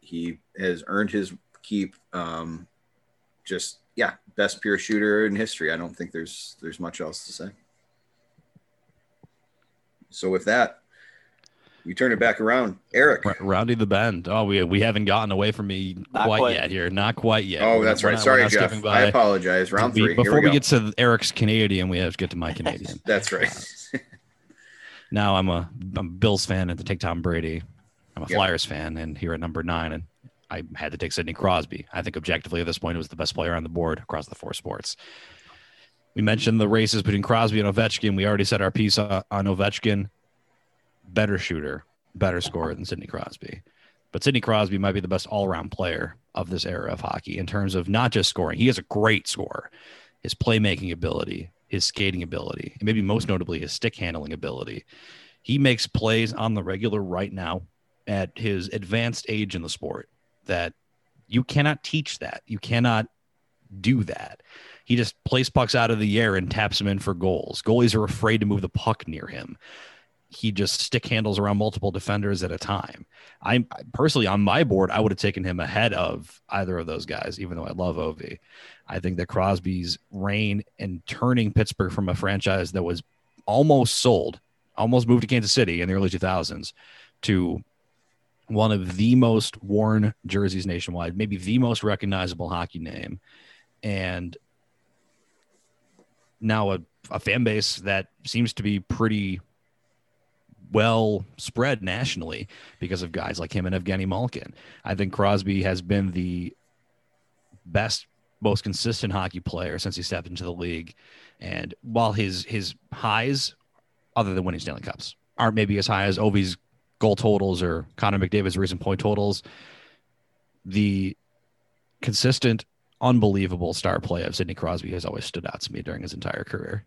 he has earned his keep. Um, just yeah, best pure shooter in history. I don't think there's there's much else to say. So with that, we turn it back around. Eric. R- rounding the bend. Oh, we we haven't gotten away from me quite, quite. yet here. Not quite yet. Oh, We're that's not- right. we're Sorry, not Jeff. skipping I apologize. Round We- three. before Here we, we, go. get to Eric's Canadian, we have to get to my Canadian. That's right. now I'm a I'm a Bills fan and to take Tom Brady. I'm a Yep. Flyers fan and here at number nine and I had to take Sidney Crosby. I think objectively at this point it was the best player on the board across the four sports. We mentioned the races between Crosby and Ovechkin. We already said our piece on Ovechkin. Better shooter, better scorer than Sidney Crosby. But Sidney Crosby might be the best all-around player of this era of hockey in terms of not just scoring. He is a great scorer. His playmaking ability, his skating ability, and maybe most notably his stick handling ability. He makes plays on the regular right now at his advanced age in the sport that you cannot teach that. You cannot do that. He just plays pucks out of the air and taps them in for goals. Goalies are afraid to move the puck near him. He just stick handles around multiple defenders at a time. I personally on my board, I would have taken him ahead of either of those guys, even though I love Ovi. I think that Crosby's reign and turning Pittsburgh from a franchise that was almost sold, almost moved to Kansas City in the early 2000s to one of the most worn jerseys nationwide, maybe the most recognizable hockey name, and now a, a fan base that seems to be pretty well spread nationally because of guys like him and Evgeny Malkin. I think Crosby has been the best, most consistent hockey player since he stepped into the league. And while his his highs, other than winning Stanley Cups, aren't maybe as high as Ovi's goal totals or Connor McDavid's recent point totals, the consistent, unbelievable star play of Sidney Crosby has always stood out to me during his entire career.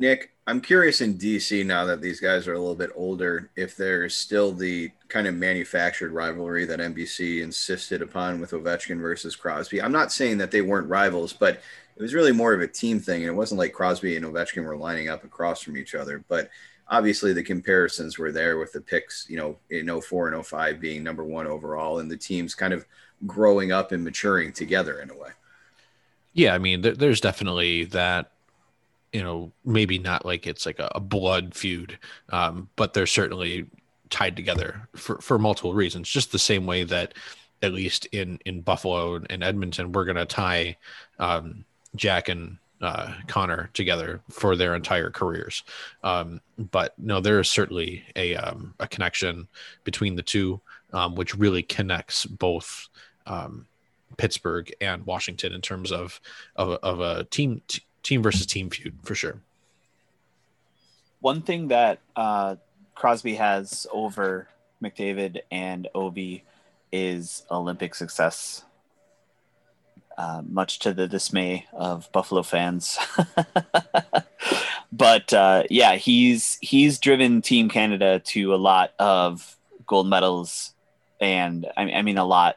Nick, I'm curious in DC now that these guys are a little bit older, if there's still the kind of manufactured rivalry that NBC insisted upon with Ovechkin versus Crosby. I'm not saying that they weren't rivals, but it was really more of a team thing. And it wasn't like Crosby and Ovechkin were lining up across from each other. But obviously the comparisons were there with the picks, you know, in 04 and 05 being number one overall and the teams kind of growing up and maturing together in a way. Yeah, I mean, there, there's definitely that you know, maybe not like it's like a, a blood feud, um, but they're certainly tied together for, for multiple reasons. Just the same way that, at least in in Buffalo and Edmonton, we're going to tie um, Jack and uh, Connor together for their entire careers. Um, but no, there is certainly a um, a connection between the two, um, which really connects both um, Pittsburgh and Washington in terms of of, of a team t- team versus team feud for sure. One thing that uh, Crosby has over McDavid and Ovi is Olympic success. Uh, much to the dismay of Buffalo fans, but uh, yeah, he's he's driven Team Canada to a lot of gold medals, and I, I mean a lot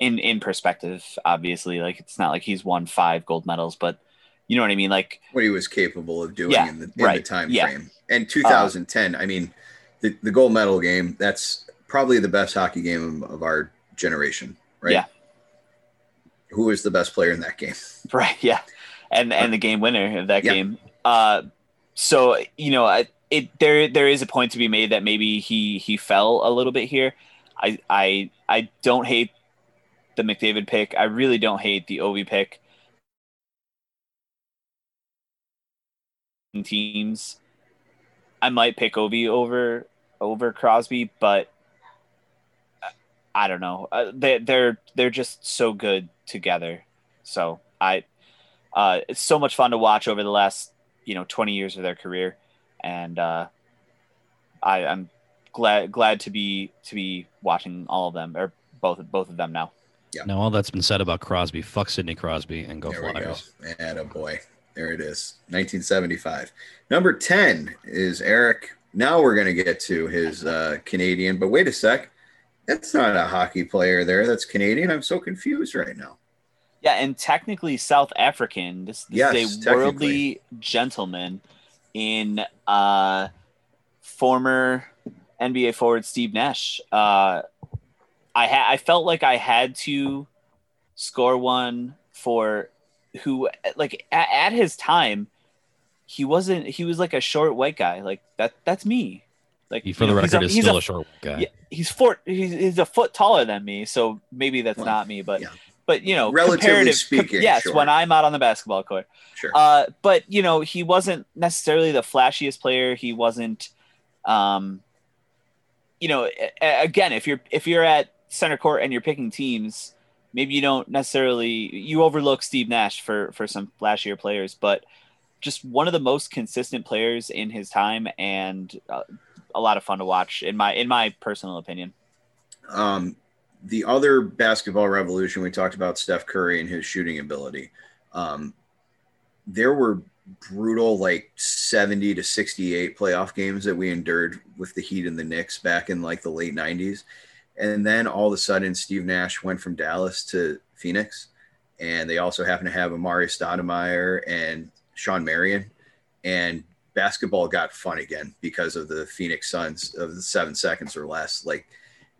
in in perspective, obviously, like it's not like he's won five gold medals, but you know what I mean. Like what he was capable of doing Yeah, in the in right, the time yeah. frame. And 2010, I mean, the the gold medal game. That's probably the best hockey game of, of our generation, right? Yeah. Who was the best player in that game? right, yeah, and and the game winner of that Yeah. game. Uh, so you know, I, it there there is a point to be made that maybe he he fell a little bit here. I I I don't hate the McDavid pick. I really don't hate the Ovi pick. Teams, I might pick Ovi over over Crosby, but I don't know. Uh, they they're they're just so good together. So I, uh, it's so much fun to watch over the last you know twenty years of their career, and uh, I I'm glad glad to be to be watching all of them or both both of them now. Yeah. Now, all that's been said about Crosby, fuck Sidney Crosby and go there we go. Flyers. And a boy. There it is. 1975. Number 10 is Eric. Now we're going to get to his uh, Canadian, but wait a sec. That's not a hockey player there. That's Canadian. I'm so confused right now. Yeah, and technically South African. This, this Yes, is a worldly gentleman in uh, former NBA forward Steve Nash. Uh, I ha- I felt like I had to score one for who like at, at his time he wasn't he was like a short white guy like that that's me like He, for the know, he's record, a- is he's still a a, short guy. yeah, he's four. He's, he's a foot taller than me, so maybe that's Well, not me. But yeah. but you know, Relatively comparative, speaking, yes. sure. When I'm out on the basketball court, Sure. uh, but you know, he wasn't necessarily the flashiest player. He wasn't, um, you know, a- a- again, if you're if you're at center court and you're picking teams, maybe you don't necessarily you overlook Steve Nash for for some flashier players, but just one of the most consistent players in his time and uh, a lot of fun to watch in my in my personal opinion. um, the other basketball revolution, we talked about Steph Curry and his shooting ability. Um, there were brutal, like 70 to 68 playoff games that we endured with the Heat and the Knicks back in like the late 90s. And then all of a sudden, Steve Nash went from Dallas to Phoenix. And they also happen to have Amar'e Stoudemire and Shawn Marion. And basketball got fun again because of the Phoenix Suns of the seven seconds or less. Like,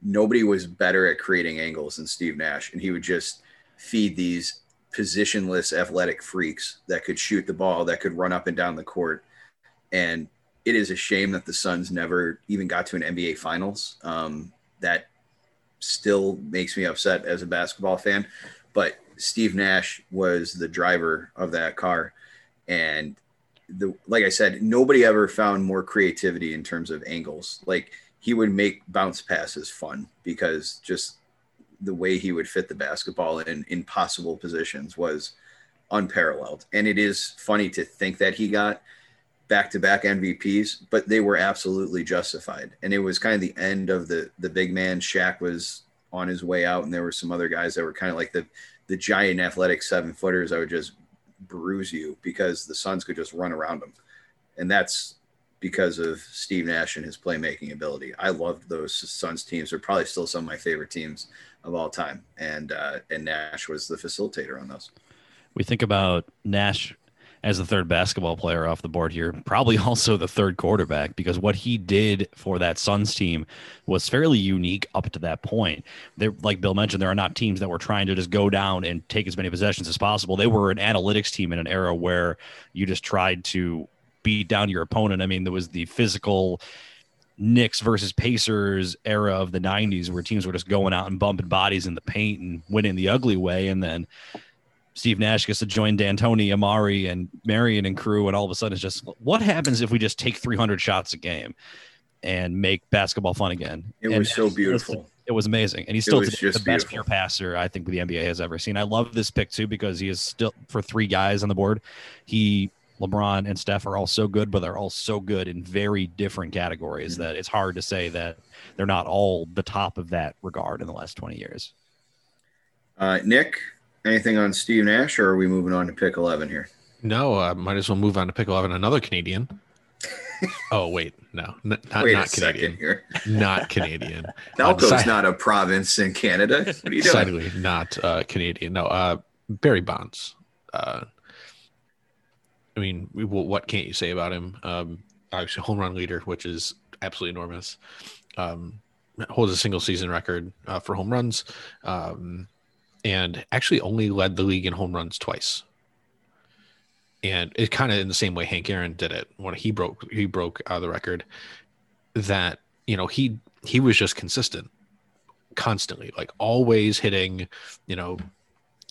nobody was better at creating angles than Steve Nash, and he would just feed these positionless athletic freaks that could shoot the ball, that could run up and down the court. And it is a shame that the Suns never even got to an NBA Finals. Um, that still makes me upset as a basketball fan. But Steve Nash was the driver of that car, and the like I said, nobody ever found more creativity in terms of angles. Like he would make bounce passes fun because just the way he would fit the basketball in impossible positions was unparalleled. And it is funny to think that he got back to back MVPs, but they were absolutely justified. And it was kind of the end of the the big man. Shaq was on his way out, and there were some other guys that were kind of like the the giant athletic seven footers that would just bruise you because the Suns could just run around them. And that's because of Steve Nash and his playmaking ability. I loved those Suns teams. They're probably still some of my favorite teams of all time. And uh, and Nash was the facilitator on those. We think about Nash as the third basketball player off the board here, probably also the third quarterback, because what he did for that Suns team was fairly unique up to that point. There, like Bill mentioned, there are not teams that were trying to just go down and take as many possessions as possible. They were an analytics team in an era where you just tried to beat down your opponent. I mean, there was the physical Knicks versus Pacers era of the 90s where teams were just going out and bumping bodies in the paint and winning the ugly way. And then Steve Nash gets to join D'Antoni, Amar'e, and Marion and crew, and all of a sudden it's just what happens if we just take 300 shots a game and make basketball fun again? It and was so beautiful. It was amazing, and he's still the best beautiful. pure passer I think the NBA has ever seen. I love this pick too because he is still for three guys on the board. He, LeBron, and Steph are all so good, but they're all so good in very different categories Mm-hmm. that it's hard to say that they're not all the top of that regard in the last 20 years. Uh, Nick, anything on Steve Nash, or are we moving on to pick 11 here? No, I might as well move on to pick 11. Another Canadian. oh, wait. No, n- not, Wait not Canadian. here. Not Canadian. Falco's Decide- not a province in Canada. What are you doing? Decidedly not uh, Canadian. No, uh, Barry Bonds. Uh, I mean, we, well, what can't you say about him? Um, obviously, home run leader, which is absolutely enormous. Um, holds a single season record uh, for home runs, um, and actually only led the league in home runs twice. And it kind of in the same way Hank Aaron did it when he broke he broke the record. That you know he he was just consistent constantly, like always hitting, you know,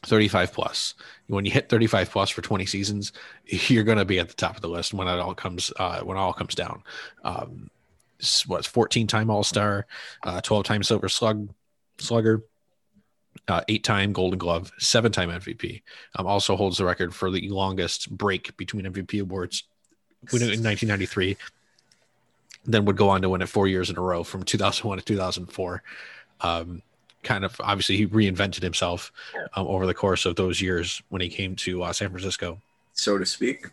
35 plus. When you hit 35 plus for 20 seasons, you're going to be at the top of the list when it all comes uh, when it all comes down. Um, s- what's 14 time All Star, uh, 12 time Silver Slug Slugger, uh, eight time Golden Glove, seven time MVP. Um, also holds the record for the longest break between MVP awards in 1993. Then would go on to win it four years in a row from 2001 to 2004. Um, kind of obviously he reinvented himself um, over the course of those years when he came to uh, San Francisco. So to speak.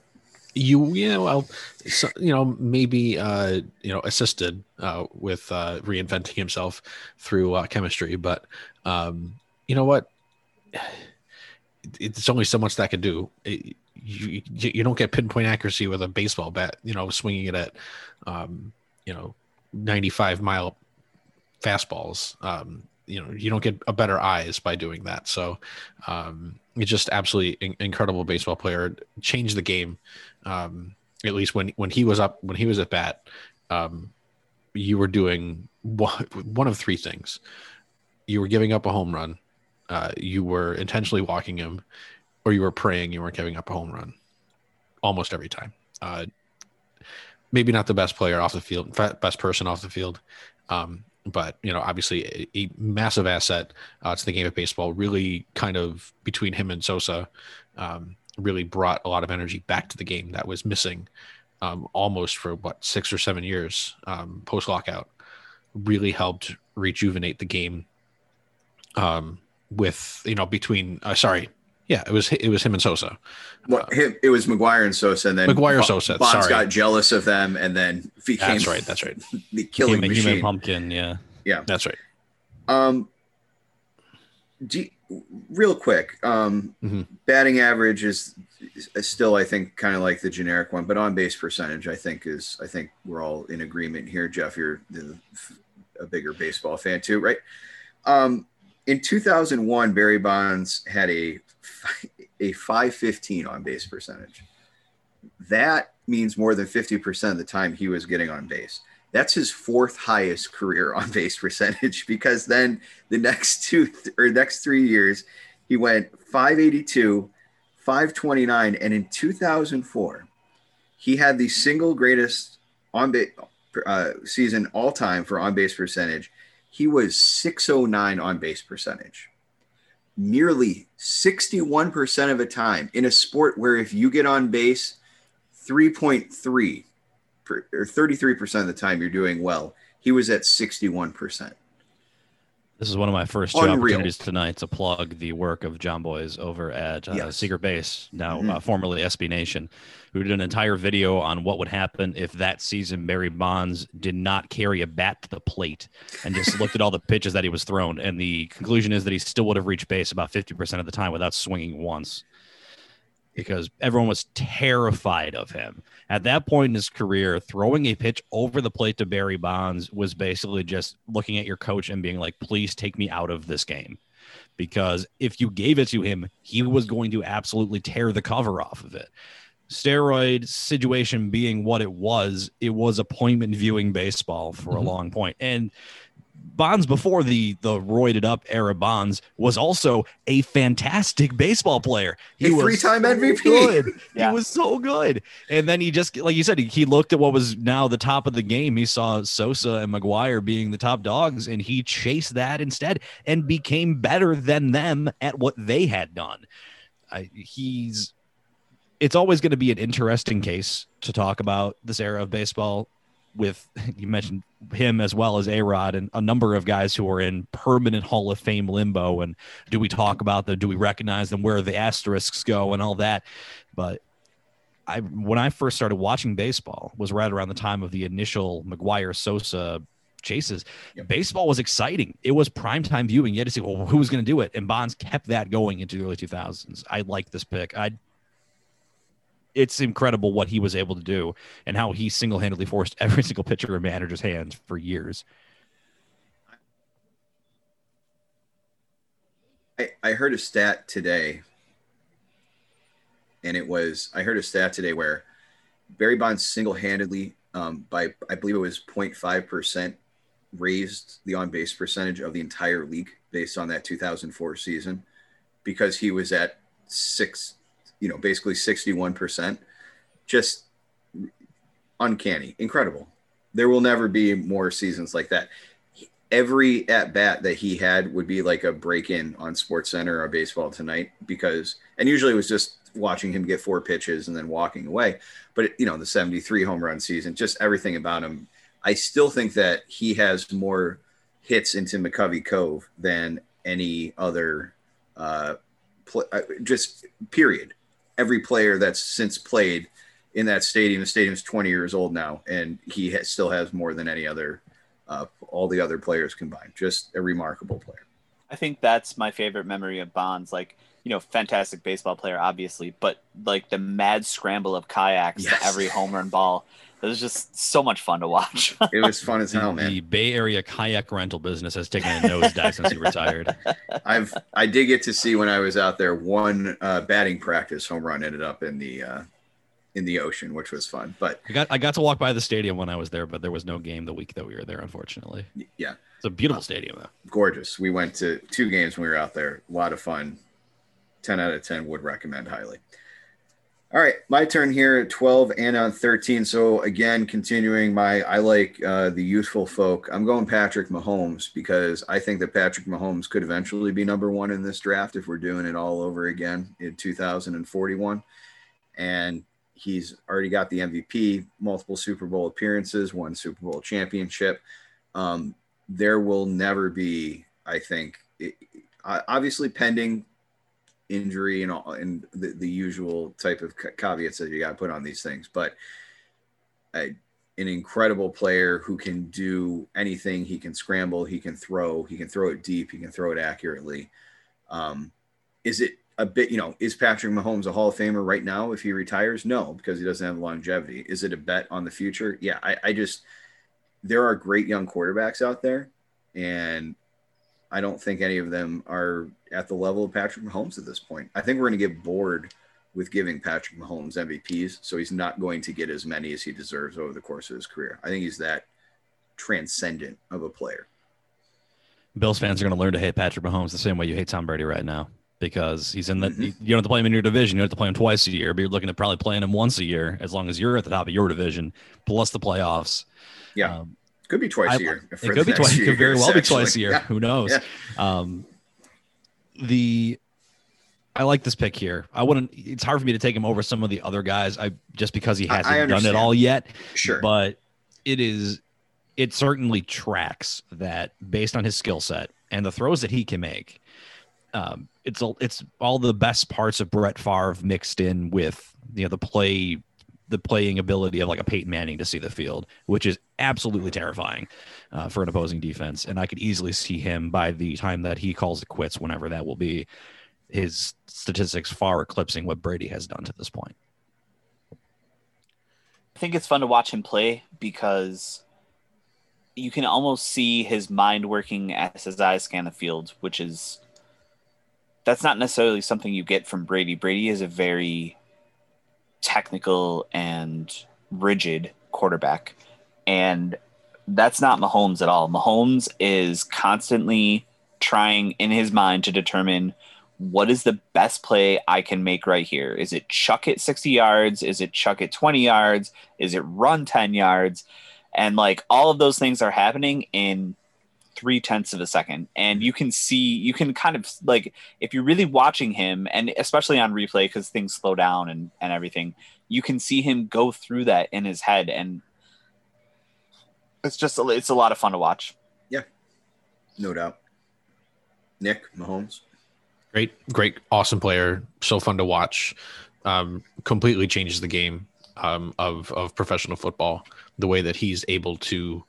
You, yeah, well, so, you know, maybe, uh, you know, assisted uh, with uh, reinventing himself through uh, chemistry, but um, you know what? It's only so much that can do. It, you, you don't get pinpoint accuracy with a baseball bat, you know, swinging it at, um, you know, 95 mile fastballs. Um, you know, you don't get a better eyes by doing that. So, um, just absolutely in- incredible baseball player. Changed the game. Um, at least when when he was up when he was at bat, um, you were doing one, one of three things. You were giving up a home run. Uh, you were intentionally walking him, or you were praying you weren't giving up a home run. Almost every time. Uh, maybe not the best player off the field, best person off the field, um, but you know, obviously a, a massive asset uh, to the game of baseball. Really, kind of between him and Sosa, um, really brought a lot of energy back to the game that was missing um, almost for what six or seven years um, post lockout. Really helped rejuvenate the game. Um, with you know between uh, sorry, yeah, it was it was him and Sosa. Well, him, it was McGwire and Sosa, and then McGwire, Bo- Sosa, Bonds sorry. got jealous of them, and then became That's right. That's right. the killing Human, human machine. pumpkin, yeah. Yeah. That's right. Um, do you- real quick, um, Mhm. batting average is, is still, I think, kind of like the generic one, but on base percentage, I think is, I think we're all in agreement here. Jeff, you're the, a bigger baseball fan too, right? Um, in 2001, Barry Bonds had a a 515 on base percentage. That means more than 50% of the time he was getting on base. That's his fourth highest career on base percentage because then the next two or next three years, he went 582, 529, and in 2004, he had the single greatest on base uh, season all time for on base percentage. He was 609 on base percentage. Nearly 61% of the time in a sport where if you get on base 3.3 or 33% of the time you're doing well, he was at 61%. This is one of my first two Unreal. opportunities tonight to plug the work of Jon Bois over at uh, Yes. Secret Base, now Mhm. uh, formerly SB Nation, who did an entire video on what would happen if that season Barry Bonds did not carry a bat to the plate and just looked at all the pitches that he was thrown. And the conclusion is that he still would have reached base about 50% of the time without swinging once because everyone was terrified of him. At that point in his career, throwing a pitch over the plate to Barry Bonds was basically just looking at your coach and being like, please take me out of this game. Because if you gave it to him, he was going to absolutely tear the cover off of it. Steroid situation being what it was, it was appointment viewing baseball for a Mhm. long point. And Bonds before the the roided up era Bonds was also a fantastic baseball player. He A was three-time so MVP. Good. Yeah. He was so good. And then he just like you said, he, he looked at what was now the top of the game. He saw Sosa and McGwire being the top dogs, and he chased that instead and became better than them at what they had done. I, he's it's always going to be an interesting case to talk about this era of baseball with you mentioned him as well as A Rod and a number of guys who are in permanent Hall of Fame limbo. And do we talk about them? Do we recognize them? Where the asterisks go and all that? But I, when I first started watching baseball, was right around the time of the initial McGwire Sosa chases. Yep. Baseball was exciting. It was primetime viewing. You had to see, well, who was going to do it? And Bonds kept that going into the early 2000s. I like this pick. I it's incredible what he was able to do and how he single-handedly forced every single pitcher in manager's hands for years. I, I heard a stat today, and it was I heard a stat today where Barry Bonds single handedly, um, by I believe it was 0.5 percent, raised the on base percentage of the entire league based on that 2004 season, because he was at six, you know, basically 61 percent, just uncanny, incredible. There will never be more seasons like that every at bat that he had would be like a break in on Sports Center or Baseball Tonight because, and usually it was just watching him get four pitches and then walking away. But you know, the 73 home run season, just everything about him. I still think that he has more hits into McCovey Cove than any other, uh, pl- uh, just period. Every player that's since played in that stadium, the stadium's 20 years old now, and he ha- still has more than any other uh, all the other players combined. Just a remarkable player. I think that's my favorite memory of Bonds. Like, you know, fantastic baseball player, obviously, but like the mad scramble of kayaks Yes. to every home run ball. It was just so much fun to watch. It was fun as The, hell, the. Bay Area kayak rental business has taken a nosedive since he retired. I've I did get to see when I was out there one uh, batting practice home run ended up in the uh, in the ocean, which was fun. But I got I got to walk by the stadium when I was there, but there was no game the week that we were there, unfortunately. yeah, It's a beautiful stadium though. gorgeous. We went to two games when we were out there. A lot of fun. Ten out of ten would recommend highly. All right, my turn here at 12 and on 13. So again, continuing my I like uh, the youthful folk. I'm going Patrick Mahomes because I think that Patrick Mahomes could eventually be number one in this draft if we're doing it all over again in 2041. And he's already got the MVP, multiple Super Bowl appearances, one Super Bowl championship. Um, there will never be, I think, it, obviously pending injury and all and the, the usual type of caveats that you got to put on these things but a, an incredible player who can do anything. He can scramble he can throw he can throw it deep he can throw it accurately. Um, is it a bit you know is patrick mahomes a hall of famer right now if he retires? No because he doesn't have longevity. Is it a bet on the future? Yeah i, I just there are great young quarterbacks out there and I don't think any of them are at the level of Patrick Mahomes at this point. I think we're going to get bored with giving Patrick Mahomes MVPs, so he's not going to get as many as he deserves over the course of his career. I think he's that transcendent of a player. Bills fans are going to learn to hate Patrick Mahomes the same way you hate Tom Brady right now. because he's in the Mhm. you don't have to play him in your division. You don't have to play him twice a year, but you're looking at probably playing him once a year as long as you're at the top of your division, plus the playoffs. Yeah. Um, Could be twice I- a year. it could be twice. It could very well be twice a year. Yeah. Who knows? Yeah. Um, the I like this pick here. I wouldn't. It's hard for me to take him over some of the other guys. I just because he I- I hasn't done it all yet. Sure. But it is. It certainly tracks that based on his skill set and the throws that he can make. Um, it's all it's all the best parts of Brett Favre mixed in with you know the play the playing ability of like a Peyton Manning to see the field, which is absolutely terrifying uh, for an opposing defense. And I could easily see him by the time that he calls it quits, whenever that will be, his statistics far eclipsing what Brady has done to this point. I think it's fun to watch him play because you can almost see his mind working as his eyes scan the field, which is that's not necessarily something you get from Brady. Brady is a very technical and rigid quarterback. And that's not Mahomes at all. Mahomes is constantly trying in his mind to determine what is the best play I can make right here? Is it chuck it 60 yards? Is it chuck it 20 yards? Is it run 10 yards? And like all of those things are happening in three tenths of a second. And you can see, you can kind of like, if you're really watching him, and especially on replay because things slow down and, and everything, you can see him go through that in his head. And it's just, a, it's a lot of fun to watch. Yeah. No doubt. Nick Mahomes. Great, great, awesome player. So fun to watch. Um, completely changes the game um, of of professional football. The way that he's able to,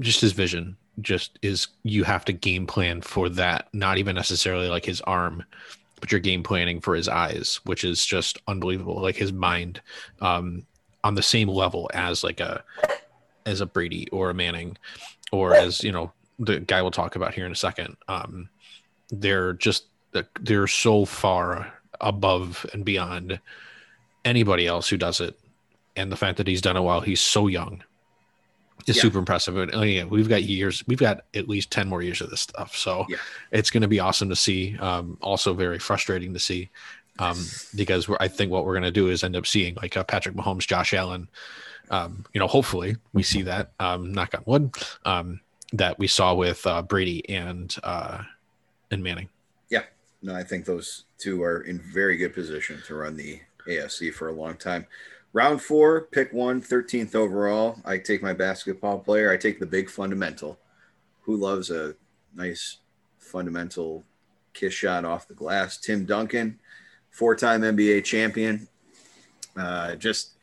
just his vision, just is you have to game plan for that. Not even necessarily like his arm, but you're game planning for his eyes, which is just unbelievable. Like his mind, um, on the same level as like a as a Brady or a Manning, or as you know the guy we'll talk about here in a second. Um, they're just they're so far above and beyond anybody else who does it and the fact that he's done it while he's so young is Yeah. super impressive and oh, yeah, we've got years we've got at least 10 more years of this stuff so Yeah. it's going to be awesome to see um, also very frustrating to see um, because we're, i think what we're going to do is end up seeing like uh, patrick mahomes josh allen um, you know hopefully we see that um, knock on wood um, that we saw with uh, brady and uh, and manning Yeah, No, I think those two are in very good position to run the AFC for a long time. Round four, pick one, 13th overall. I take my basketball player. I take the big fundamental. Who loves a nice fundamental kiss shot off the glass? Tim Duncan, four time NBA champion. Uh, just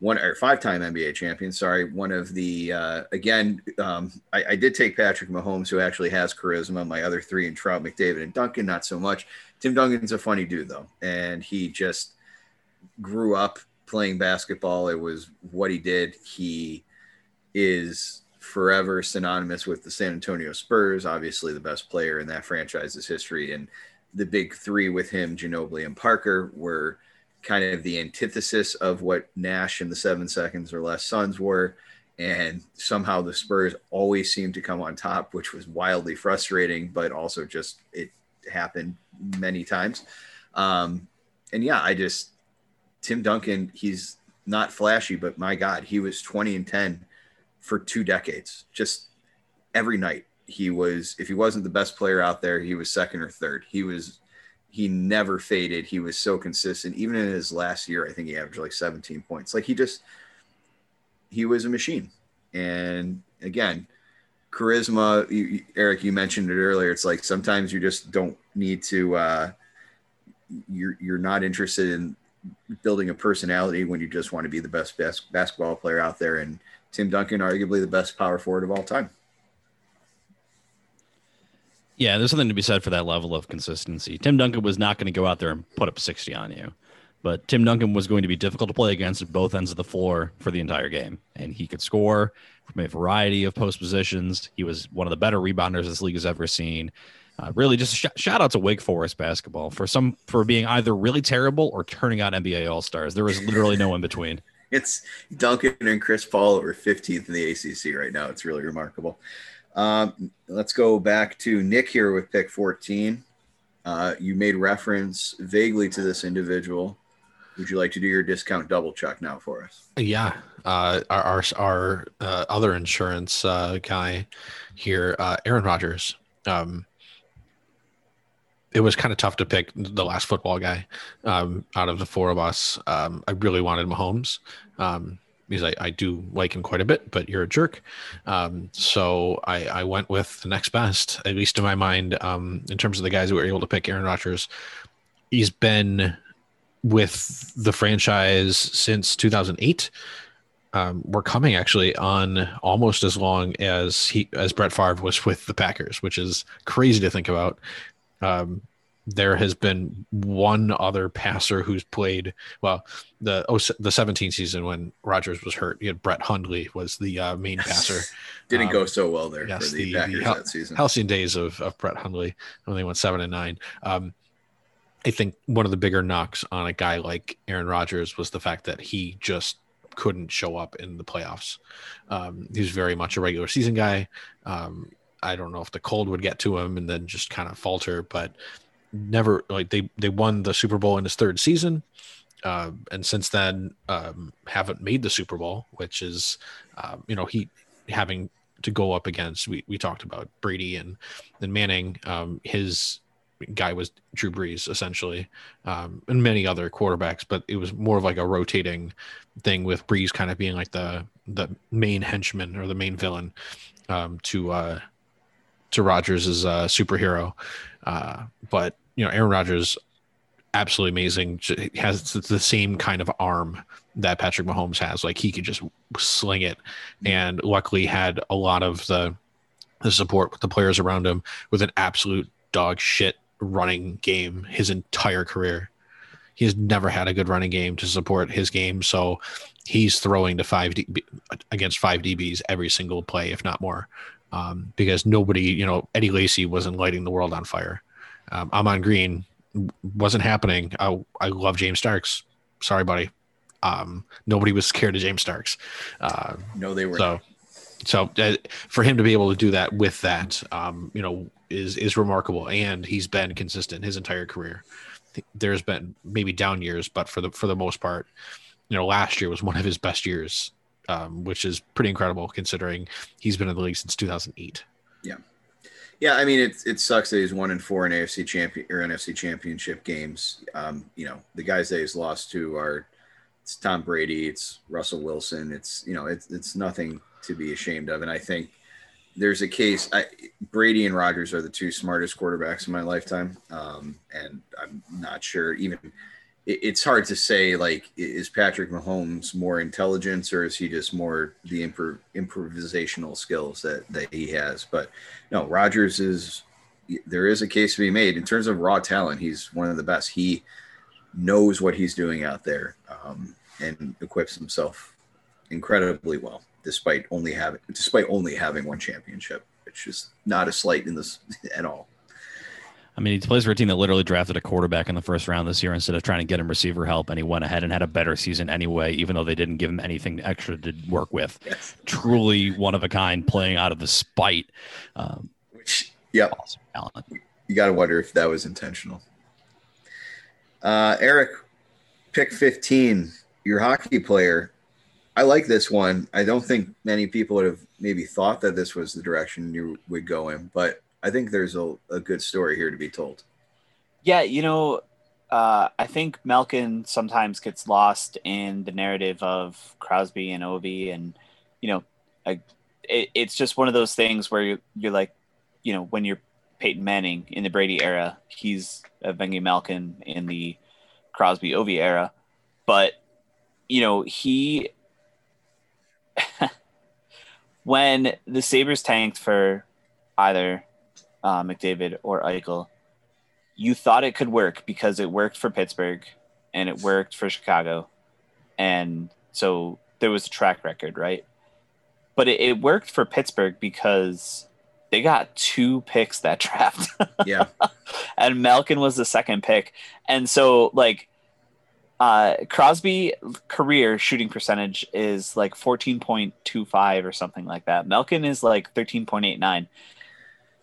one or five time NBA champion. Sorry. One of the, uh, again, um, I, I did take Patrick Mahomes, who actually has charisma. My other three in Trout, McDavid, and Duncan, not so much. Tim Duncan's a funny dude, though. And he just grew up playing basketball. It was what he did. He is forever synonymous with the San Antonio Spurs, obviously the best player in that franchise's history. And the big three with him, Ginobili and Parker, were kind of the antithesis of what Nash and the seven seconds or less Suns were. And somehow the Spurs always seemed to come on top, which was wildly frustrating, but also just it happened many times. Um, and yeah, I just, Tim Duncan, he's not flashy, but my God, he was 20 and 10 for two decades. Just every night he was, if he wasn't the best player out there, he was second or third. He was, he never faded. He was so consistent. Even in his last year, I think he averaged like 17 points. Like he just, he was a machine. And again, charisma, you, Eric, you mentioned it earlier. It's like sometimes you just don't need to, uh, you're, you're not interested in building a personality when you just want to be the best bas- basketball player out there. And Tim Duncan, arguably the best power forward of all time. Yeah, there's something to be said for that level of consistency. Tim Duncan was not going to go out there and put up 60 on you, but Tim Duncan was going to be difficult to play against at both ends of the floor for the entire game. And he could score from a variety of post positions. He was one of the better rebounders this league has ever seen. Uh, really, just a sh- shout out to Wake Forest basketball for some for being either really terrible or turning out NBA All Stars. There was literally no in between. It's Duncan and Chris Paul are 15th in the ACC right now. It's really remarkable. Um, let's go back to Nick here with pick 14. Uh, you made reference vaguely to this individual. Would you like to do your discount double check now for us? Yeah, uh, our our, our uh, other insurance uh, guy here, uh, Aaron Rodgers. Um, it was kind of tough to pick the last football guy um, out of the four of us. Um, I really wanted Mahomes um, because I, I do like him quite a bit, but you're a jerk. Um, so I, I went with the next best, at least in my mind, um, in terms of the guys who were able to pick Aaron Rodgers. He's been with the franchise since 2008. Um, we're coming actually on almost as long as he as Brett Favre was with the Packers, which is crazy to think about. Um, there has been one other passer who's played well the oh, the 17 season when Rodgers was hurt. You had Brett Hundley was the uh, main passer. Didn't Um, go so well there yes, for the, the- Packers the hel- that season. halcyon days of, of Brett Hundley when they went seven and nine. Um, I think one of the bigger knocks on a guy like Aaron Rodgers was the fact that he just couldn't show up in the playoffs. Um, he was very much a regular season guy. Um, I don't know if the cold would get to him and then just kind of falter, but never like they they won the Super Bowl in his third season. Uh, and since then, um, haven't made the Super Bowl, which is, um, you know, he having to go up against. We, we talked about Brady and and Manning. Um, his guy was Drew Brees essentially, um, and many other quarterbacks, but it was more of like a rotating thing with Brees kind of being like the the main henchman or the main villain um, to uh, to Rodgers' a superhero. Uh, but you know, Aaron Rodgers, absolutely amazing. Has the same kind of arm that Patrick Mahomes has. Like he could just sling it, and luckily had a lot of the the support with the players around him with an absolute dog shit running game his entire career. He has never had a good running game to support his game, so he's throwing to five D, against five DBs every single play, if not more, um, because nobody, you know, Eddie Lacy wasn't lighting the world on fire. Um, Ahman Green, wasn't happening. I, I love James Starks. Sorry, buddy. Um, nobody was scared of James Starks. Uh, no, they were. so, so uh, for him to be able to do that with that, um, you know, is is remarkable, and he's been consistent his entire career. There's been maybe down years, but for the for the most part, you know, last year was one of his best years, um, which is pretty incredible considering he's been in the league since 2008. Yeah, Yeah, I mean it. It sucks that he's one and four in AFC champion or NFC championship games. Um, you know, the guys that he's lost to are it's Tom Brady, it's Russell Wilson. It's you know, it's it's nothing to be ashamed of. And I think there's a case. I, Brady and Rodgers are the two smartest quarterbacks in my lifetime, um, and I'm not sure even. It, it's hard to say like is Patrick Mahomes more intelligence or is he just more the impro- improvisational skills that that he has? But no, Rodgers is there is a case to be made in terms of raw talent. He's one of the best. He knows what he's doing out there um, and equips himself incredibly well, despite only having despite only having one championship, which is not a slight in this at all. I mean, he plays for a team that literally drafted a quarterback in the first round this year instead of trying to get him receiver help, and he went ahead and had a better season anyway, even though they didn't give him anything extra to work with. Yes. Truly one of a kind, playing out of the spite. Um, Which, yep, awesome talent. you got to wonder if that was intentional. Uh, Eric, pick 15, your hockey player. I like this one. I don't think many people would have maybe thought that this was the direction you would go in, but I think there's a, a good story here to be told. Yeah, you know, uh, I think Malkin sometimes gets lost in the narrative of Crosby and Ovi, and you know, I, it, it's just one of those things where you're, you're like, you know, when you're Peyton Manning in the Brady era, he's Vengi Malkin in the Crosby Ovi era, but you know, he when the Sabres tanked for either uh, McDavid or Eichel, you thought it could work because it worked for Pittsburgh and it worked for Chicago. And so there was a track record, right? But it, it worked for Pittsburgh because they got two picks that draft. Yeah. and Malkin was the second pick. And so, like, uh, Crosby career shooting percentage is like 14.25 or something like that. Malkin is like 13.89.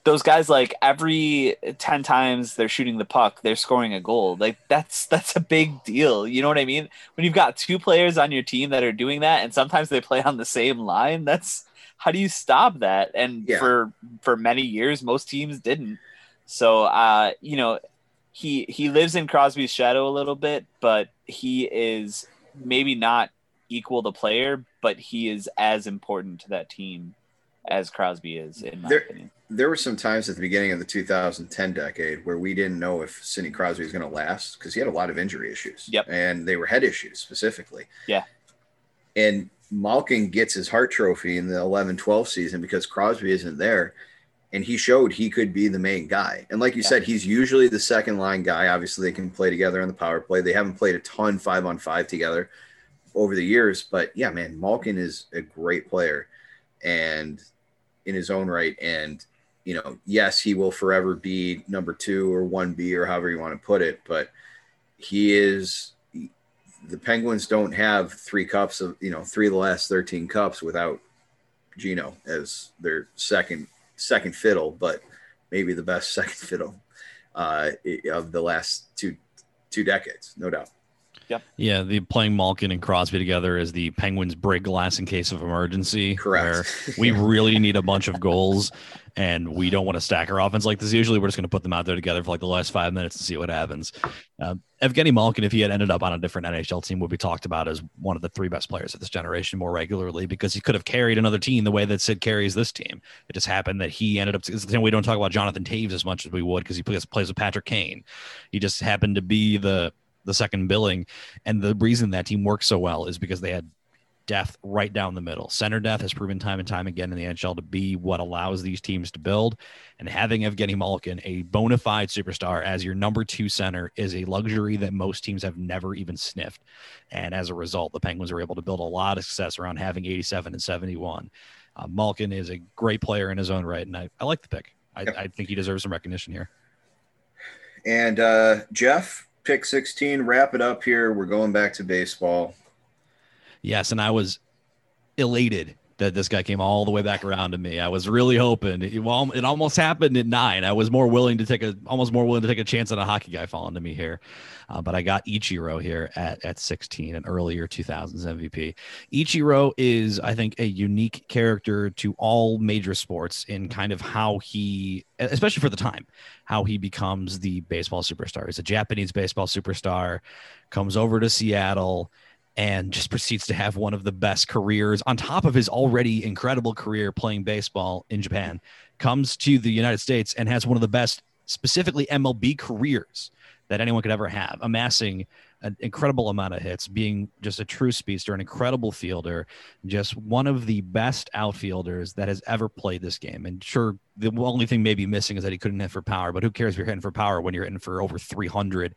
those guys like every 10 times they're shooting the puck they're scoring a goal. Like that's that's a big deal. You know what i mean? When you've got two players on your team that are doing that and sometimes they play on the same line that's how do you stop that? And Yeah. for for many years most teams didn't. So uh you know he he lives in crosby's shadow a little bit but he is maybe not equal the player but he is as important to that team as crosby is in my There- opinion there were some times at the beginning of the 2010 decade where we didn't know if Sidney Crosby was going to last because he had a lot of injury issues. Yep. And they were head issues specifically. Yeah. And Malkin gets his Hart Trophy in the 11 12 season because Crosby isn't there. And he showed he could be the main guy. And like you Yeah. said, he's usually the second line guy. Obviously, they can play together on the power play. They haven't played a ton five on five together over the years. But yeah, man, Malkin is a great player and in his own right. And you know, yes, he will forever be number two or one B or however you want to put it, but he is the Penguins don't have three cups of you know three of the last thirteen cups without Geno as their second second fiddle, but maybe the best second fiddle uh, of the last two two decades, no doubt. Yep. Yeah, the playing Malkin and Crosby together is the Penguins break glass in case of emergency. Correct. Where we really need a bunch of goals and we don't want to stack our offense like this. Usually we're just going to put them out there together for like the last five minutes and see what happens. Um, Evgeny Malkin, if he had ended up on a different NHL team, would be talked about as one of the three best players of this generation more regularly because he could have carried another team the way that Sid carries this team. It just happened that he ended up. It's the we don't talk about Jonathan Toews as much as we would because he plays, plays with Patrick Kane. He just happened to be the the second billing, and the reason that team works so well is because they had depth right down the middle. Center depth has proven time and time again in the NHL to be what allows these teams to build. And having Evgeny Malkin, a bona fide superstar, as your number two center is a luxury that most teams have never even sniffed. And as a result, the Penguins were able to build a lot of success around having 87 and 71. Uh, Malkin is a great player in his own right, and I, I like the pick. I. I think he deserves some recognition here. And uh, Jeff, pick 16, wrap it up here. We're going back to baseball. Yes, and I was elated that this guy came all the way back around to me. I was really hoping it, well, it almost happened at nine. I was more willing to take a almost more willing to take a chance on a hockey guy falling to me here, uh, but I got Ichiro here at at 16, an earlier 2000s MVP. Ichiro is, I think, a unique character to all major sports in kind of how he, especially for the time, how he becomes the baseball superstar. He's a Japanese baseball superstar, comes over to Seattle and just proceeds to have one of the best careers on top of his already incredible career playing baseball in Japan. Comes to the United States and has one of the best, specifically MLB careers that anyone could ever have, amassing an incredible amount of hits, being just a true speedster, an incredible fielder, just one of the best outfielders that has ever played this game. And sure, the only thing maybe missing is that he couldn't hit for power, but who cares if you're hitting for power when you're hitting for over 300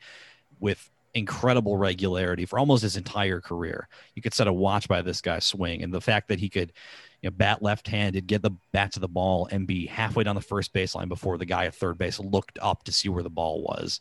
with incredible regularity for almost his entire career. You could set a watch by this guy's swing, and the fact that he could, you know, bat left-handed, get the bat to the ball, and be halfway down the first baseline before the guy at third base looked up to see where the ball was.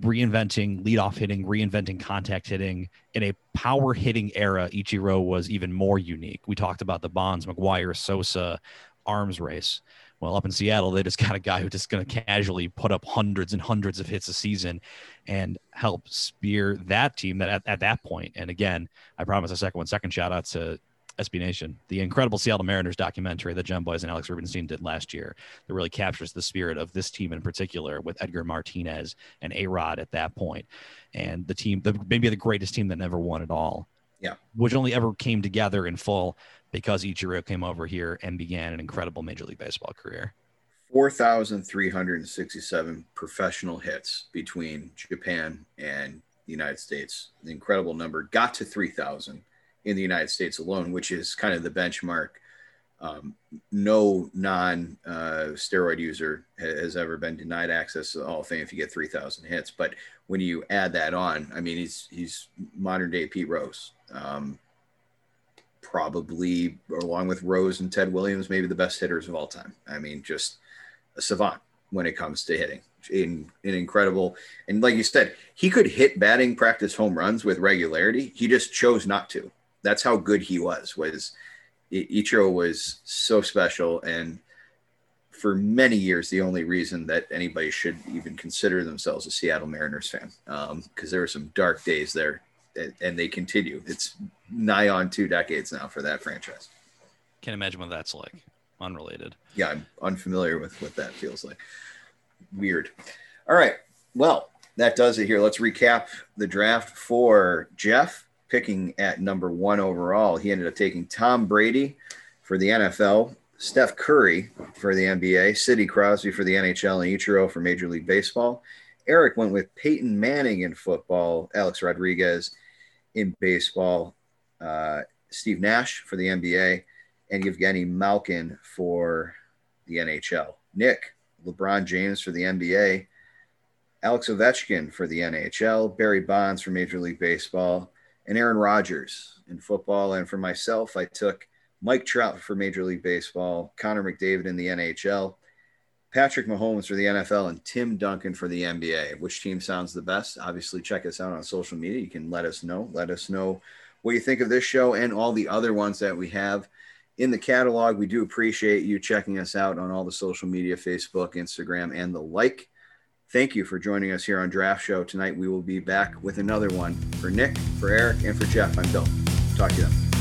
Reinventing leadoff hitting, reinventing contact hitting in a power hitting era. Ichiro was even more unique. We talked about the Bonds, McGwire, Sosa arms race. Well, up in Seattle, they just got a guy who's just going to casually put up hundreds and hundreds of hits a season and help spear that team that at, at that point. And again, I promise a second one, second shout out to SB Nation, the incredible Seattle Mariners documentary that Jon Bois and Alex Rubenstein did last year that really captures the spirit of this team in particular with Edgar Martinez and A Rod at that point. And the team, the, maybe the greatest team that never won at all. Yeah. Which only ever came together in full because Ichiro came over here and began an incredible Major League Baseball career. 4,367 professional hits between Japan and the United States. The incredible number got to 3,000 in the United States alone, which is kind of the benchmark. Um, no non uh, steroid user has ever been denied access to the Hall of Fame if you get 3,000 hits. But when you add that on, I mean, he's he's modern day Pete Rose. Um, probably, along with Rose and Ted Williams, maybe the best hitters of all time. I mean, just a savant when it comes to hitting. In, in incredible, and like you said, he could hit batting practice home runs with regularity. He just chose not to. That's how good he was. Was Ichiro was so special, and for many years the only reason that anybody should even consider themselves a Seattle Mariners fan because um, there were some dark days there, and they continue. It's nigh on two decades now for that franchise. Can't imagine what that's like. Unrelated. Yeah, I'm unfamiliar with what that feels like. Weird. All right. Well, that does it here. Let's recap the draft for Jeff picking at number one overall. He ended up taking Tom Brady for the NFL, Steph Curry for the NBA, Sidney Crosby for the NHL, and Ichiro for Major League Baseball. Eric went with Peyton Manning in football, Alex Rodriguez in baseball, uh, Steve Nash for the NBA, and Evgeny Malkin for the NHL. Nick, LeBron James for the NBA, Alex Ovechkin for the NHL, Barry Bonds for Major League Baseball, and Aaron Rodgers in football. And for myself, I took Mike Trout for Major League Baseball, Connor McDavid in the NHL, Patrick Mahomes for the NFL, and Tim Duncan for the NBA. Which team sounds the best? Obviously, check us out on social media. You can let us know. Let us know what you think of this show and all the other ones that we have in the catalog. We do appreciate you checking us out on all the social media Facebook, Instagram, and the like. Thank you for joining us here on Draft Show tonight. We will be back with another one for Nick, for Eric, and for Jeff. I'm Bill. Talk to you then.